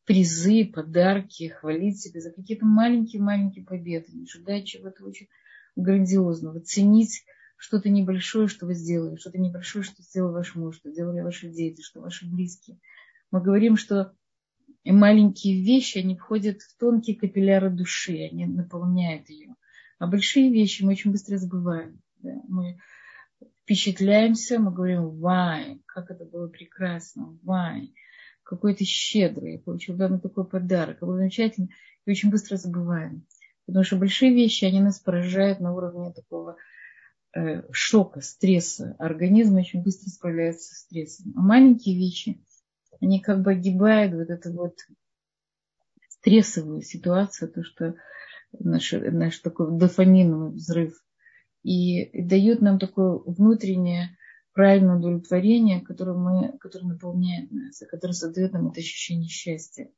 призы, подарки, хвалить себя за какие-то маленькие-маленькие победы, не ожидать чего-то очень грандиозного, ценить что-то небольшое, что вы сделали, что-то небольшое, что сделал ваш муж, что сделали ваши дети, что ваши близкие. Мы говорим, что маленькие вещи, они входят в тонкие капилляры души, они наполняют ее. А большие вещи мы очень быстро забываем. Да? Мы впечатляемся, мы говорим, вай, как это было прекрасно, вай, какой ты щедрый, я получил данный такой подарок, это было замечательно, и очень быстро забываем. Потому что большие вещи, они нас поражают на уровне такого Э, шока, стресса. Организм очень быстро справляется с стрессом. А маленькие вещи, они как бы огибают вот эту вот стрессовую ситуацию, то, что наш, наш такой дофаминовый взрыв. И, дают нам такое внутреннее правильное удовлетворение, которое, мы, которое наполняет нас, которое создает нам это ощущение счастья.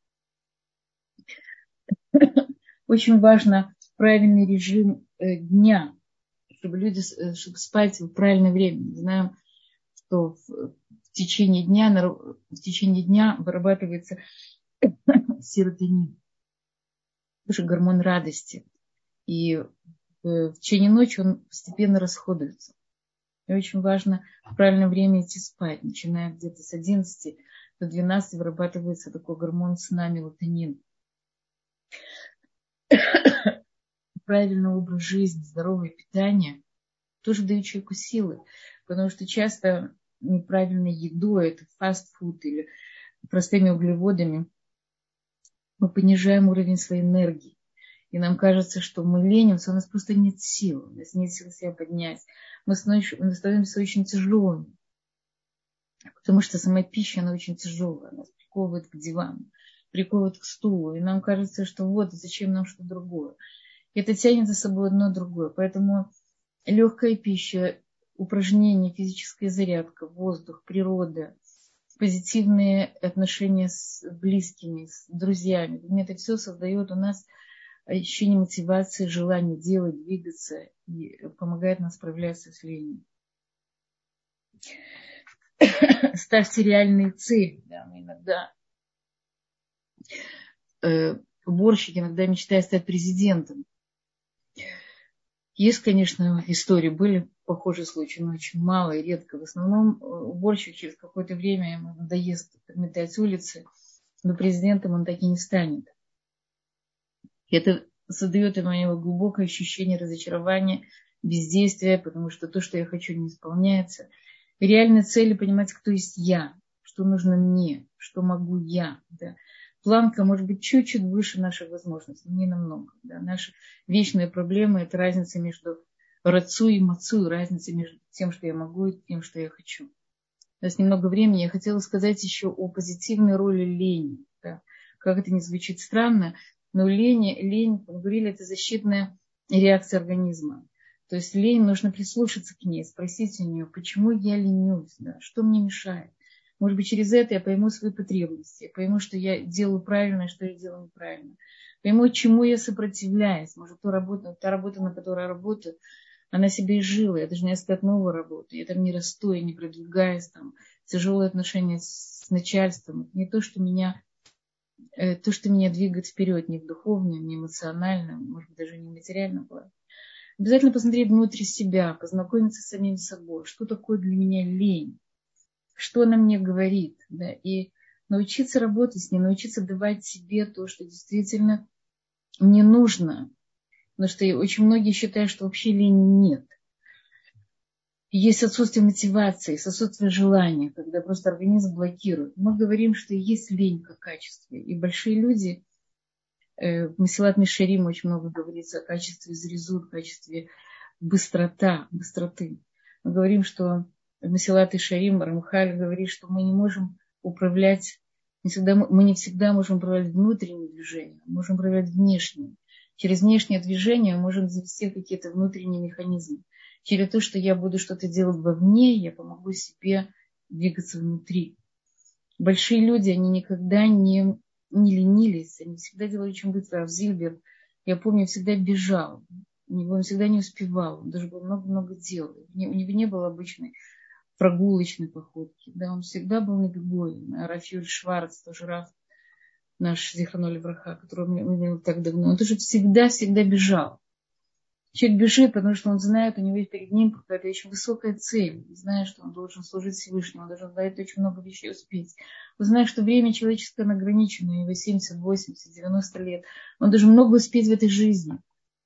Очень важно правильный режим э, дня, чтобы люди, э, чтобы спать в правильное время. Мы знаем, что в течение дня, в течение дня вырабатывается [COUGHS] серотонин, тоже гормон радости. И в течение ночи он постепенно расходуется. И очень важно в правильное время идти спать. Начиная где-то с 11 до 12 вырабатывается такой гормон сна мелатонин правильный образ жизни, здоровое питание тоже дают человеку силы. Потому что часто неправильной едой, это фастфуд или простыми углеводами, мы понижаем уровень своей энергии. И нам кажется, что мы ленимся, у нас просто нет сил, у нас нет сил себя поднять. Мы становимся очень тяжелыми. Потому что сама пища, она очень тяжелая, нас приковывает к дивану, приковывает к стулу. И нам кажется, что вот, зачем нам что-то другое это тянет за собой одно другое. Поэтому легкая пища, упражнения, физическая зарядка, воздух, природа, позитивные отношения с близкими, с друзьями. Это все создает у нас ощущение мотивации, желание делать, двигаться и помогает нам справляться с ленью. Ставьте реальные цели. Да, мы иногда э, иногда мечтает стать президентом. Есть, конечно, истории, были похожие случаи, но очень мало и редко. В основном э, уборщик через какое-то время ему надоест метать улицы, но президентом он так и не станет. Это создает у него глубокое ощущение разочарования, бездействия, потому что то, что я хочу, не исполняется. И реальная цель понимать, кто есть я, что нужно мне, что могу я. Да планка может быть чуть-чуть выше наших возможностей, не намного. Да. Наша вечная проблема – это разница между рацу и мацу, разница между тем, что я могу, и тем, что я хочу. У нас немного времени. Я хотела сказать еще о позитивной роли лени. Да. Как это не звучит странно, но лень, лень, мы говорили, это защитная реакция организма. То есть лень, нужно прислушаться к ней, спросить у нее, почему я ленюсь, да, что мне мешает. Может быть, через это я пойму свои потребности, пойму, что я делаю правильно, что я делаю неправильно. Пойму, чему я сопротивляюсь. Может, ту работу, та работа, на которой я работаю, она себе изжила. Я должна искать новую работу. Я там не расту, я не продвигаюсь. Там, тяжелые отношения с начальством. Не то, что меня то, что меня двигает вперед, не в духовном, не эмоциональном, может быть, даже не материальном плане. Обязательно посмотреть внутрь себя, познакомиться с самим собой. Что такое для меня лень? что она мне говорит, да, и научиться работать с ней, научиться давать себе то, что действительно мне нужно. Потому что очень многие считают, что вообще лени нет. Есть отсутствие мотивации, отсутствие желания, когда просто организм блокирует. Мы говорим, что есть лень как качество. И большие люди, э, в Масилат Мишарим очень много говорится о качестве зрезур, качестве быстрота, быстроты. Мы говорим, что Масилат и Шарим Рамхаль говорит, что мы не можем управлять, не всегда, мы не всегда можем управлять внутренним движением, можем управлять внешним. Через внешнее движение мы можем завести какие-то внутренние механизмы. Через то, что я буду что-то делать вовне, я помогу себе двигаться внутри. Большие люди, они никогда не, не ленились, они всегда делали очень быстро. А в Зильбер, я помню, всегда бежал. У него он всегда не успевал. Он даже много-много дел. У него не было обычной прогулочной походки. Да, он всегда был на бегу. Рафюль Шварц, тоже Раф, наш Зихранули Враха, которого мы видели так давно. Он тоже всегда-всегда бежал. Человек бежит, потому что он знает, у него перед ним какая-то очень высокая цель. Он знает, что он должен служить Всевышнему, он должен дать очень много вещей успеть. Он знает, что время человеческое ограничено, у него 70, 80, 90 лет. Он должен много успеть в этой жизни.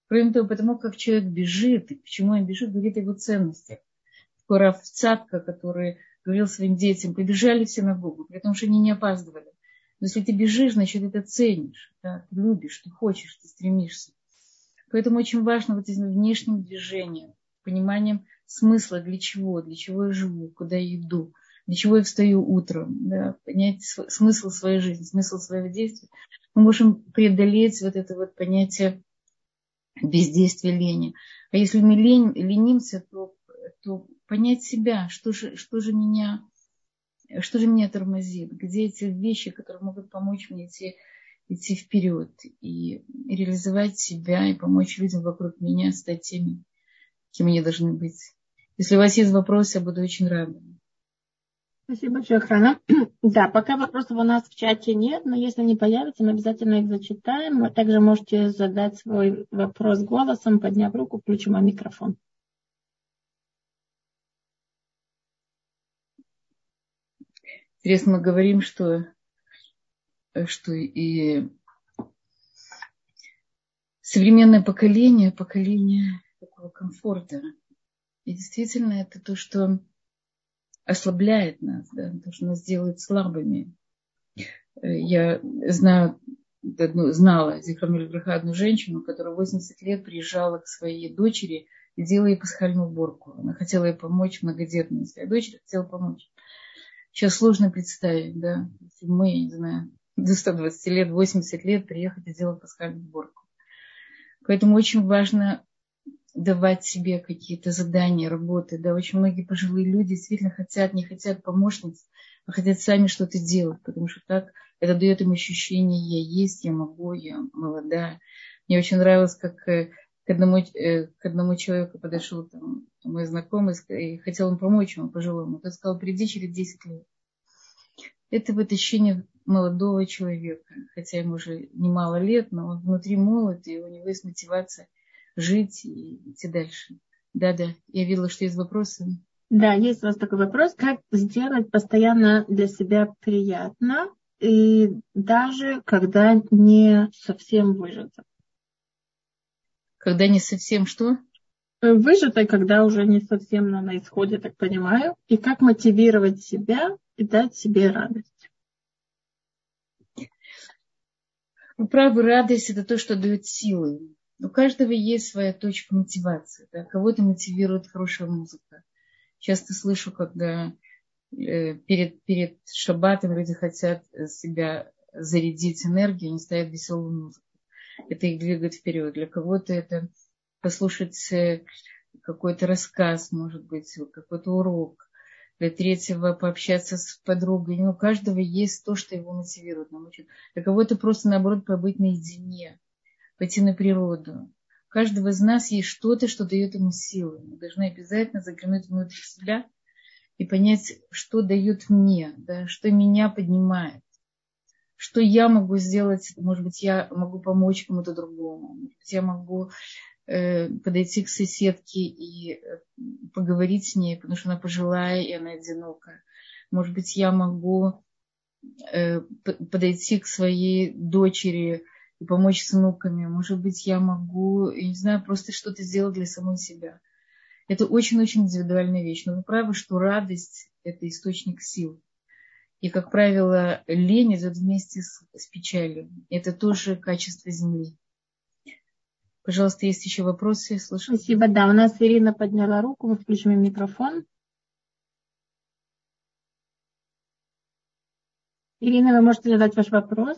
Кроме того, потому как человек бежит, и почему он бежит, говорит о его ценностях. Раф Цатка, который говорил своим детям, побежали в синагогу, потому что они не опаздывали. Но если ты бежишь, значит, это ценишь, да? ты любишь, ты хочешь, ты стремишься. Поэтому очень важно вот этим внешним движением, пониманием смысла, для чего, для чего я живу, куда я иду, для чего я встаю утром, да, понять смысл своей жизни, смысл своего действия. Мы можем преодолеть вот это вот понятие бездействия лени. А если мы лень, ленимся, то, то понять себя, что же, что же меня, что же меня тормозит, где эти вещи, которые могут помочь мне идти, идти вперед и реализовать себя и помочь людям вокруг меня стать теми, кем они должны быть. Если у вас есть вопросы, я буду очень рада. Спасибо большое, Храна. [CLEARS THROAT] Да, пока вопросов у нас в чате нет, но если они появятся, мы обязательно их зачитаем. Вы также можете задать свой вопрос голосом, подняв руку, включим микрофон. Интересно, мы говорим, что, что и современное поколение, поколение такого комфорта. И действительно, это то, что ослабляет нас, да, то, что нас делает слабыми. Я знаю, знала Зихрамиль Браха одну женщину, которая 80 лет приезжала к своей дочери и делала ей пасхальную уборку. Она хотела ей помочь, многодетная своя дочери хотела помочь. Сейчас сложно представить, да, мы, не знаю, до 120 лет, 80 лет приехать и сделать пасхальную сборку. Поэтому очень важно давать себе какие-то задания, работы. Да, очень многие пожилые люди действительно хотят, не хотят помощниц, а хотят сами что-то делать, потому что так это дает им ощущение, я есть, я могу, я молодая. Мне очень нравилось, как э, к одному, э, к одному человеку подошел там, мой знакомый и хотел ему помочь ему пожилому. Тот сказал, приди через 10 лет. Это вот ощущение молодого человека, хотя ему уже немало лет, но он внутри молод, и у него есть мотивация жить и идти дальше. Да-да, я видела, что есть вопросы. Да, есть у вас такой вопрос, как сделать постоянно для себя приятно, и даже когда не совсем выжато. Когда не совсем что? Выжато, когда уже не совсем на исходе, так понимаю. И как мотивировать себя и дать себе радость. Вы правы, радость это то, что дает силы. У каждого есть своя точка мотивации. Да? Кого-то мотивирует хорошая музыка. Часто слышу, когда э, перед, перед шаббатом люди хотят себя зарядить энергией, они ставят веселую музыку это их двигает вперед. Для кого-то это послушать э, какой-то рассказ, может быть, какой-то урок. Для третьего пообщаться с подругой. Ну, у каждого есть то, что его мотивирует. Для кого-то просто, наоборот, побыть наедине, пойти на природу. У каждого из нас есть что-то, что дает ему силы. Мы должны обязательно заглянуть внутрь себя и понять, что дает мне, да, что меня поднимает что я могу сделать, может быть, я могу помочь кому-то другому, может быть, я могу подойти к соседке и э, поговорить с ней, потому что она пожилая и она одинокая. Может быть, я могу э, подойти к своей дочери и помочь с внуками. Может быть, я могу, я не знаю, просто что-то сделать для самой себя. Это очень-очень индивидуальная вещь. Но вы правы, что радость – это источник сил. И, как правило, лень идет вместе с, с печалью. Это тоже качество земли. Пожалуйста, есть еще вопросы? Слышу. Спасибо. Да, у нас Ирина подняла руку. Мы включим микрофон. Ирина, вы можете задать ваш вопрос?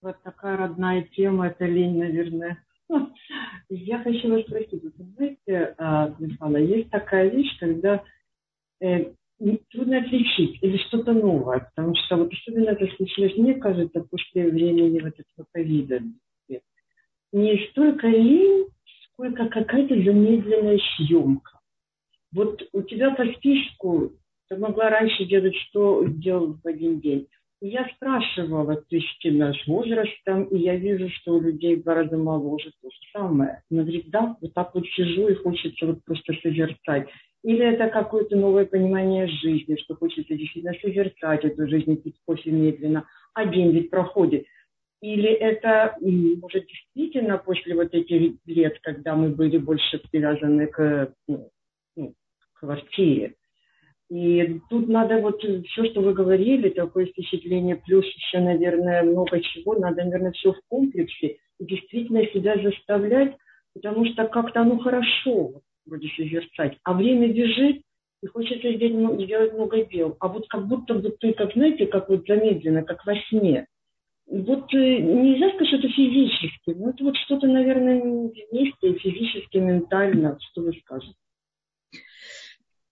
Вот такая родная тема, это лень, наверное. [LAUGHS] Я хочу вас спросить, вы знаете, Михаила, есть такая вещь, когда э, трудно отличить или что-то новое, потому что вот особенно это случилось, мне кажется, после времени вот этого ковида. Не столько лень, сколько какая-то замедленная съемка. Вот у тебя по списку ты могла раньше делать, что делал в один день. Я спрашивала, то есть наш возраст там, и я вижу, что у людей гораздо моложе то же самое. Но говорит, да, вот так вот сижу и хочется вот просто созерцать. Или это какое-то новое понимание жизни, что хочется действительно созерцать эту жизнь, пить кофе медленно, день ведь проходит. Или это, может, действительно после вот этих лет, когда мы были больше привязаны к, ну, ну, квартире, и тут надо вот все, что вы говорили, такое впечатление, плюс еще, наверное, много чего, надо, наверное, все в комплексе. И действительно себя заставлять, потому что как-то оно хорошо вроде созерцать. А время бежит, и хочется сделать, сделать много дел. А вот как будто бы ты, как знаете, как вот замедленно, как во сне. Вот э, нельзя сказать, что это физически, но это вот что-то, наверное, вместе, физически, ментально, что вы скажете.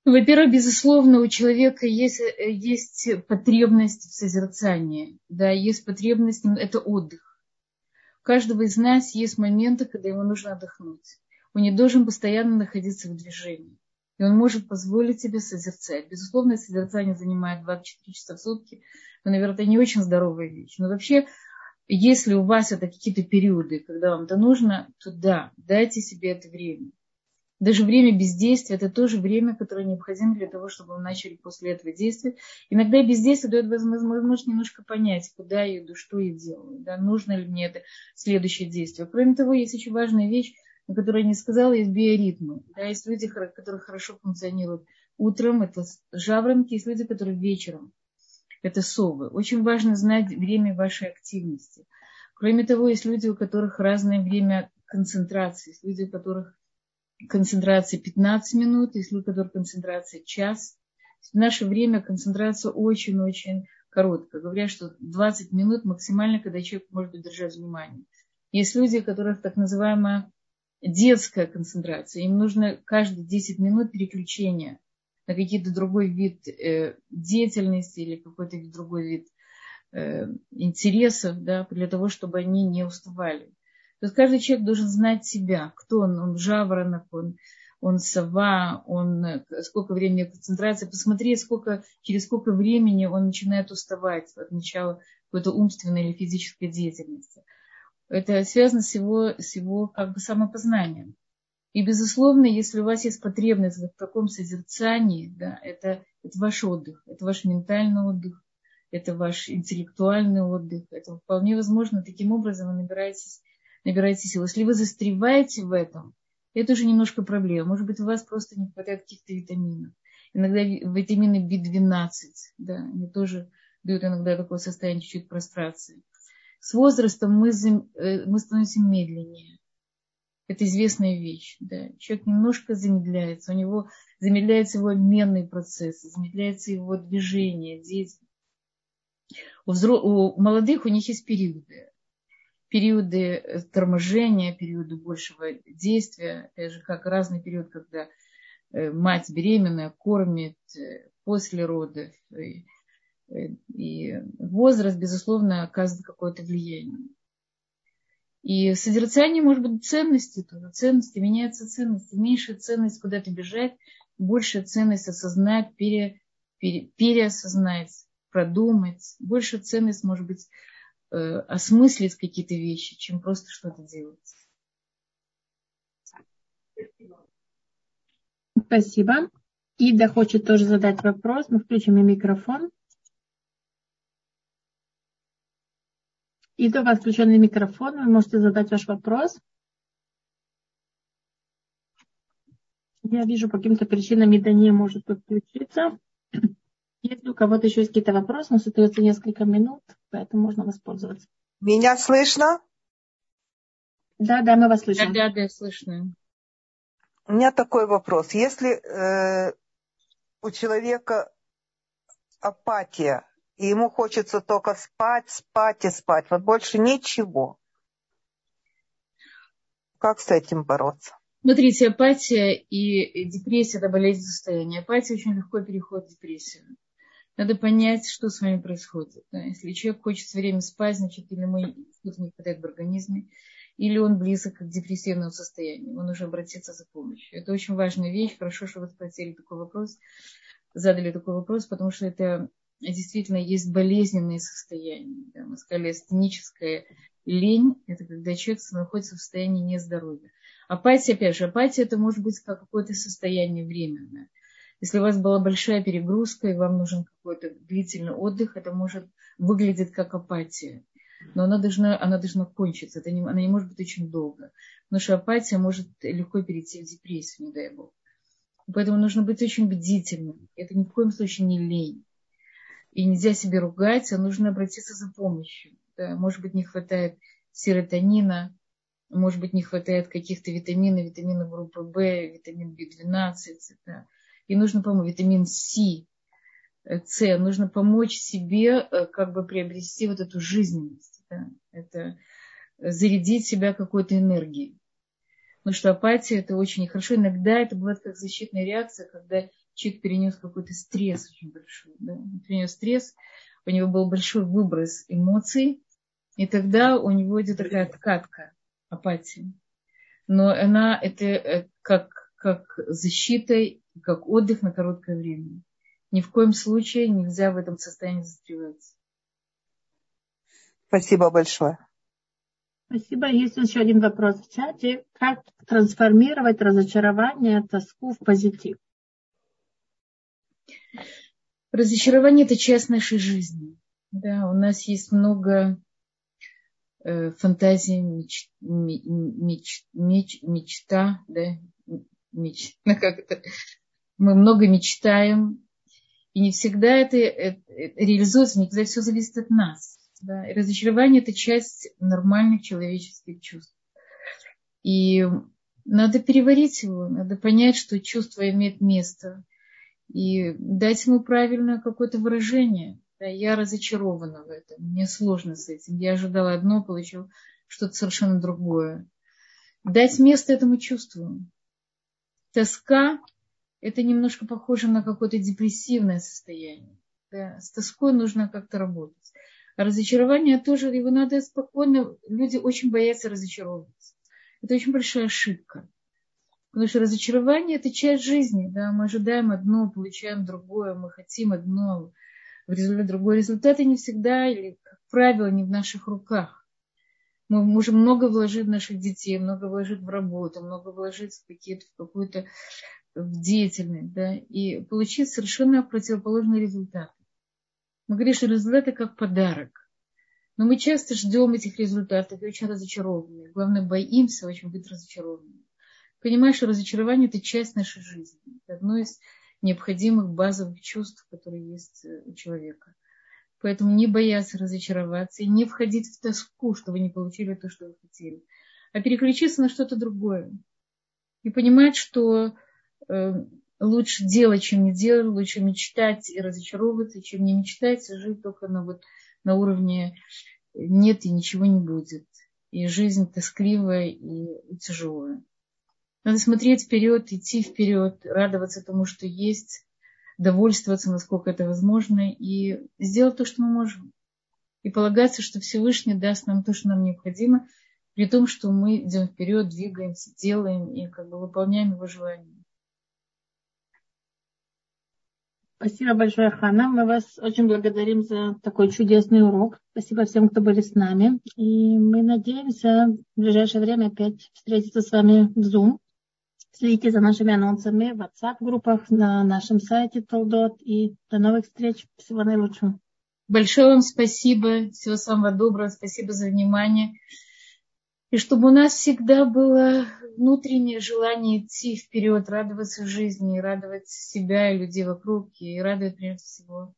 Во-первых, безусловно, у человека есть, э, есть потребность в созерцании. Да, есть потребность, это отдых. У каждого из нас есть моменты, когда ему нужно отдохнуть. Он не должен постоянно находиться в движении. И он может позволить себе созерцать. Безусловно, созерцание занимает 24 часа в сутки. Но, наверное, это не очень здоровая вещь. Но вообще, если у вас это какие-то периоды, когда вам это нужно, то да, дайте себе это время. Даже время бездействия – это тоже время, которое необходимо для того, чтобы вы начали после этого действия. Иногда бездействие дает возможность немножко понять, куда я иду, что я делаю, да, нужно ли мне это следующее действие. Кроме того, есть очень важная вещь, о которой я не сказала, есть биоритмы. Да, есть люди, которые хорошо функционируют утром, это жаворонки, есть люди, которые вечером, это совы. Очень важно знать время вашей активности. Кроме того, есть люди, у которых разное время концентрации, есть люди, у которых концентрация 15 минут, если у которых концентрация час. В наше время концентрация очень-очень короткая. Говорят, что 20 минут максимально, когда человек может удержать внимание. Есть люди, у которых так называемая детская концентрация. Им нужно каждые 10 минут переключения на какой-то другой вид э, деятельности или какой-то другой вид э, интересов, да, для того, чтобы они не уставали. То есть каждый человек должен знать себя, кто он, он жаворонок, он, он сова, он, сколько времени концентрации, посмотреть, сколько, через сколько времени он начинает уставать от начала какой-то умственной или физической деятельности. Это связано с его, с его как бы самопознанием. И, безусловно, если у вас есть потребность в таком созерцании, да, это, это ваш отдых, это ваш ментальный отдых, это ваш интеллектуальный отдых. Это вполне возможно. Таким образом вы набираетесь набираете силу. Если вы застреваете в этом, это уже немножко проблема. Может быть, у вас просто не хватает каких-то витаминов. Иногда витамины B12, да, они тоже дают иногда такое состояние чуть-чуть прострации. С возрастом мы, э, мы становимся медленнее. Это известная вещь. Да. Человек немножко замедляется, у него замедляется его обменный процесс, замедляется его движение, деятельность. У, молодых у них есть периоды периоды э, торможения, периоды большего действия, это же как разный период, когда э, мать беременная кормит э, после родов. И возраст, безусловно, оказывает какое-то влияние. И созерцание может быть ценности тоже. Ценности, меняются ценности. Меньшая ценность куда-то бежать, большая ценность осознать, пере, пере, переосознать, продумать. Большая ценность может быть э, осмыслить какие-то вещи, чем просто что-то делать. Спасибо. Ида хочет тоже задать вопрос. Мы включим и микрофон. Ида, у вас включенный микрофон. Вы можете задать ваш вопрос. Я вижу, по каким-то причинам Ида не может подключиться. [CLEARS THROAT] Если у кого-то еще есть какие-то вопросы, у нас остается несколько минут, поэтому можно воспользоваться. Меня слышно? Да, да, мы вас слышим. Да, да, да, слышно. У меня такой вопрос. Если э, у человека апатия, и ему хочется только спать, спать и спать, вот больше ничего. Как с этим бороться? Смотрите, апатия и депрессия – это болезнь состояния. Апатия очень легко переходит в депрессию. Надо понять, что с вами происходит. Если человек хочет все время спать, значит, или ему что-то не хватает в организме, или он близок к депрессивному состоянию, он уже обратится за помощью. Это очень важная вещь. Хорошо, что вы спросили такой вопрос, задали такой вопрос, потому что это действительно есть болезненные состояния. Да? Мы сказали, астеническая лень – это когда человек находится в состоянии нездоровья. Апатия, опять же, апатия это может быть как какое-то состояние временное. Если у вас была большая перегрузка и вам нужен какой-то длительный отдых, это может выглядеть как апатия. Но она должна, она должна кончиться, это не, она не может быть очень долго. Потому что апатия может легко перейти в депрессию, не дай бог. Поэтому нужно быть очень бдительным. Это ни в коем случае не лень. И нельзя себе ругать, а нужно обратиться за помощью. Да, может быть, не хватает серотонина, может быть, не хватает каких-то витаминов, витамина группы В, витамин В12. Да. И нужно помочь, витамин С, С. Нужно помочь себе э, как бы приобрести вот эту жизненность. Да. Это зарядить себя какой-то энергией. Потому что апатия это очень нехорошо. Иногда это бывает как защитная реакция, когда человек перенес какой-то стресс очень большой. Да. Он перенес стресс, у него был большой выброс эмоций, и тогда у него идет такая откатка апатии. Но она это э, как, как защита, как отдых на короткое время. Ни в коем случае нельзя в этом состоянии застревать. Спасибо большое. Спасибо. Есть еще один вопрос в чате. Как трансформировать разочарование, тоску в позитив? Разочарование – это часть нашей жизни. Да, у нас есть много э, фантазии, меч, меч, меч, мечта, да, меч, [LAUGHS] ну, как это, мы много мечтаем, и не всегда это, это, это реализуется, не всегда все зависит от нас. Да. И разочарование – это часть нормальных человеческих чувств. И надо переварить его, надо понять, что чувство имеет место, и дать ему правильное какое-то выражение – да, я разочарована в этом, мне сложно с этим. Я ожидала одно, получил что-то совершенно другое. Дать место этому чувству. Тоска – это немножко похоже на какое-то депрессивное состояние. Да. С тоской нужно как-то работать. А разочарование тоже, его надо спокойно, люди очень боятся разочаровываться. Это очень большая ошибка. Потому что разочарование – это часть жизни. Да? Мы ожидаем одно, получаем другое, мы хотим одно, в результате другой. Результаты не всегда, или, как правило, не в наших руках. Мы можем много вложить в наших детей, много вложить в работу, много вложить в, какие-то, в какую-то в деятельность, да, и получить совершенно противоположные результаты. Мы говорим, что результаты как подарок. Но мы часто ждем этих результатов и очень разочарованы. Главное, боимся очень быть разочарованными. Понимаешь, что разочарование – это часть нашей жизни. Это одно из необходимых базовых чувств, которые есть э, у человека. Поэтому не бояться разочароваться и не входить в тоску, что вы не получили то, что вы хотели, а переключиться на что-то другое. И понимать, что э, лучше делать, чем не делать, лучше мечтать и разочаровываться, чем не мечтать, и жить только на, вот, на уровне нет и ничего не будет. И жизнь тоскливая и тяжелая. Надо смотреть вперед, идти вперед, радоваться тому, что есть, довольствоваться, насколько это возможно, и сделать то, что мы можем. И полагаться, что Всевышний даст нам то, что нам необходимо, при том, что мы идем вперед, двигаемся, делаем и как бы выполняем его желания. Спасибо большое, Хана. Мы вас очень благодарим за такой чудесный урок. Спасибо всем, кто были с нами. И мы надеемся в ближайшее время опять встретиться с вами в Zoom. Следите за нашими анонсами в WhatsApp-группах, на нашем сайте Толдот. И до новых встреч. Всего наилучшего. Большое вам спасибо. Всего самого доброго. Спасибо за внимание. И чтобы у нас всегда было внутреннее желание идти вперед, радоваться жизни, радовать себя и людей вокруг, и радовать прежде всего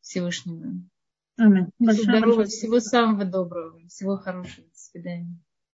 Всевышнего. Аминь. Всего, здорового, всего самого доброго, всего хорошего. До свидания.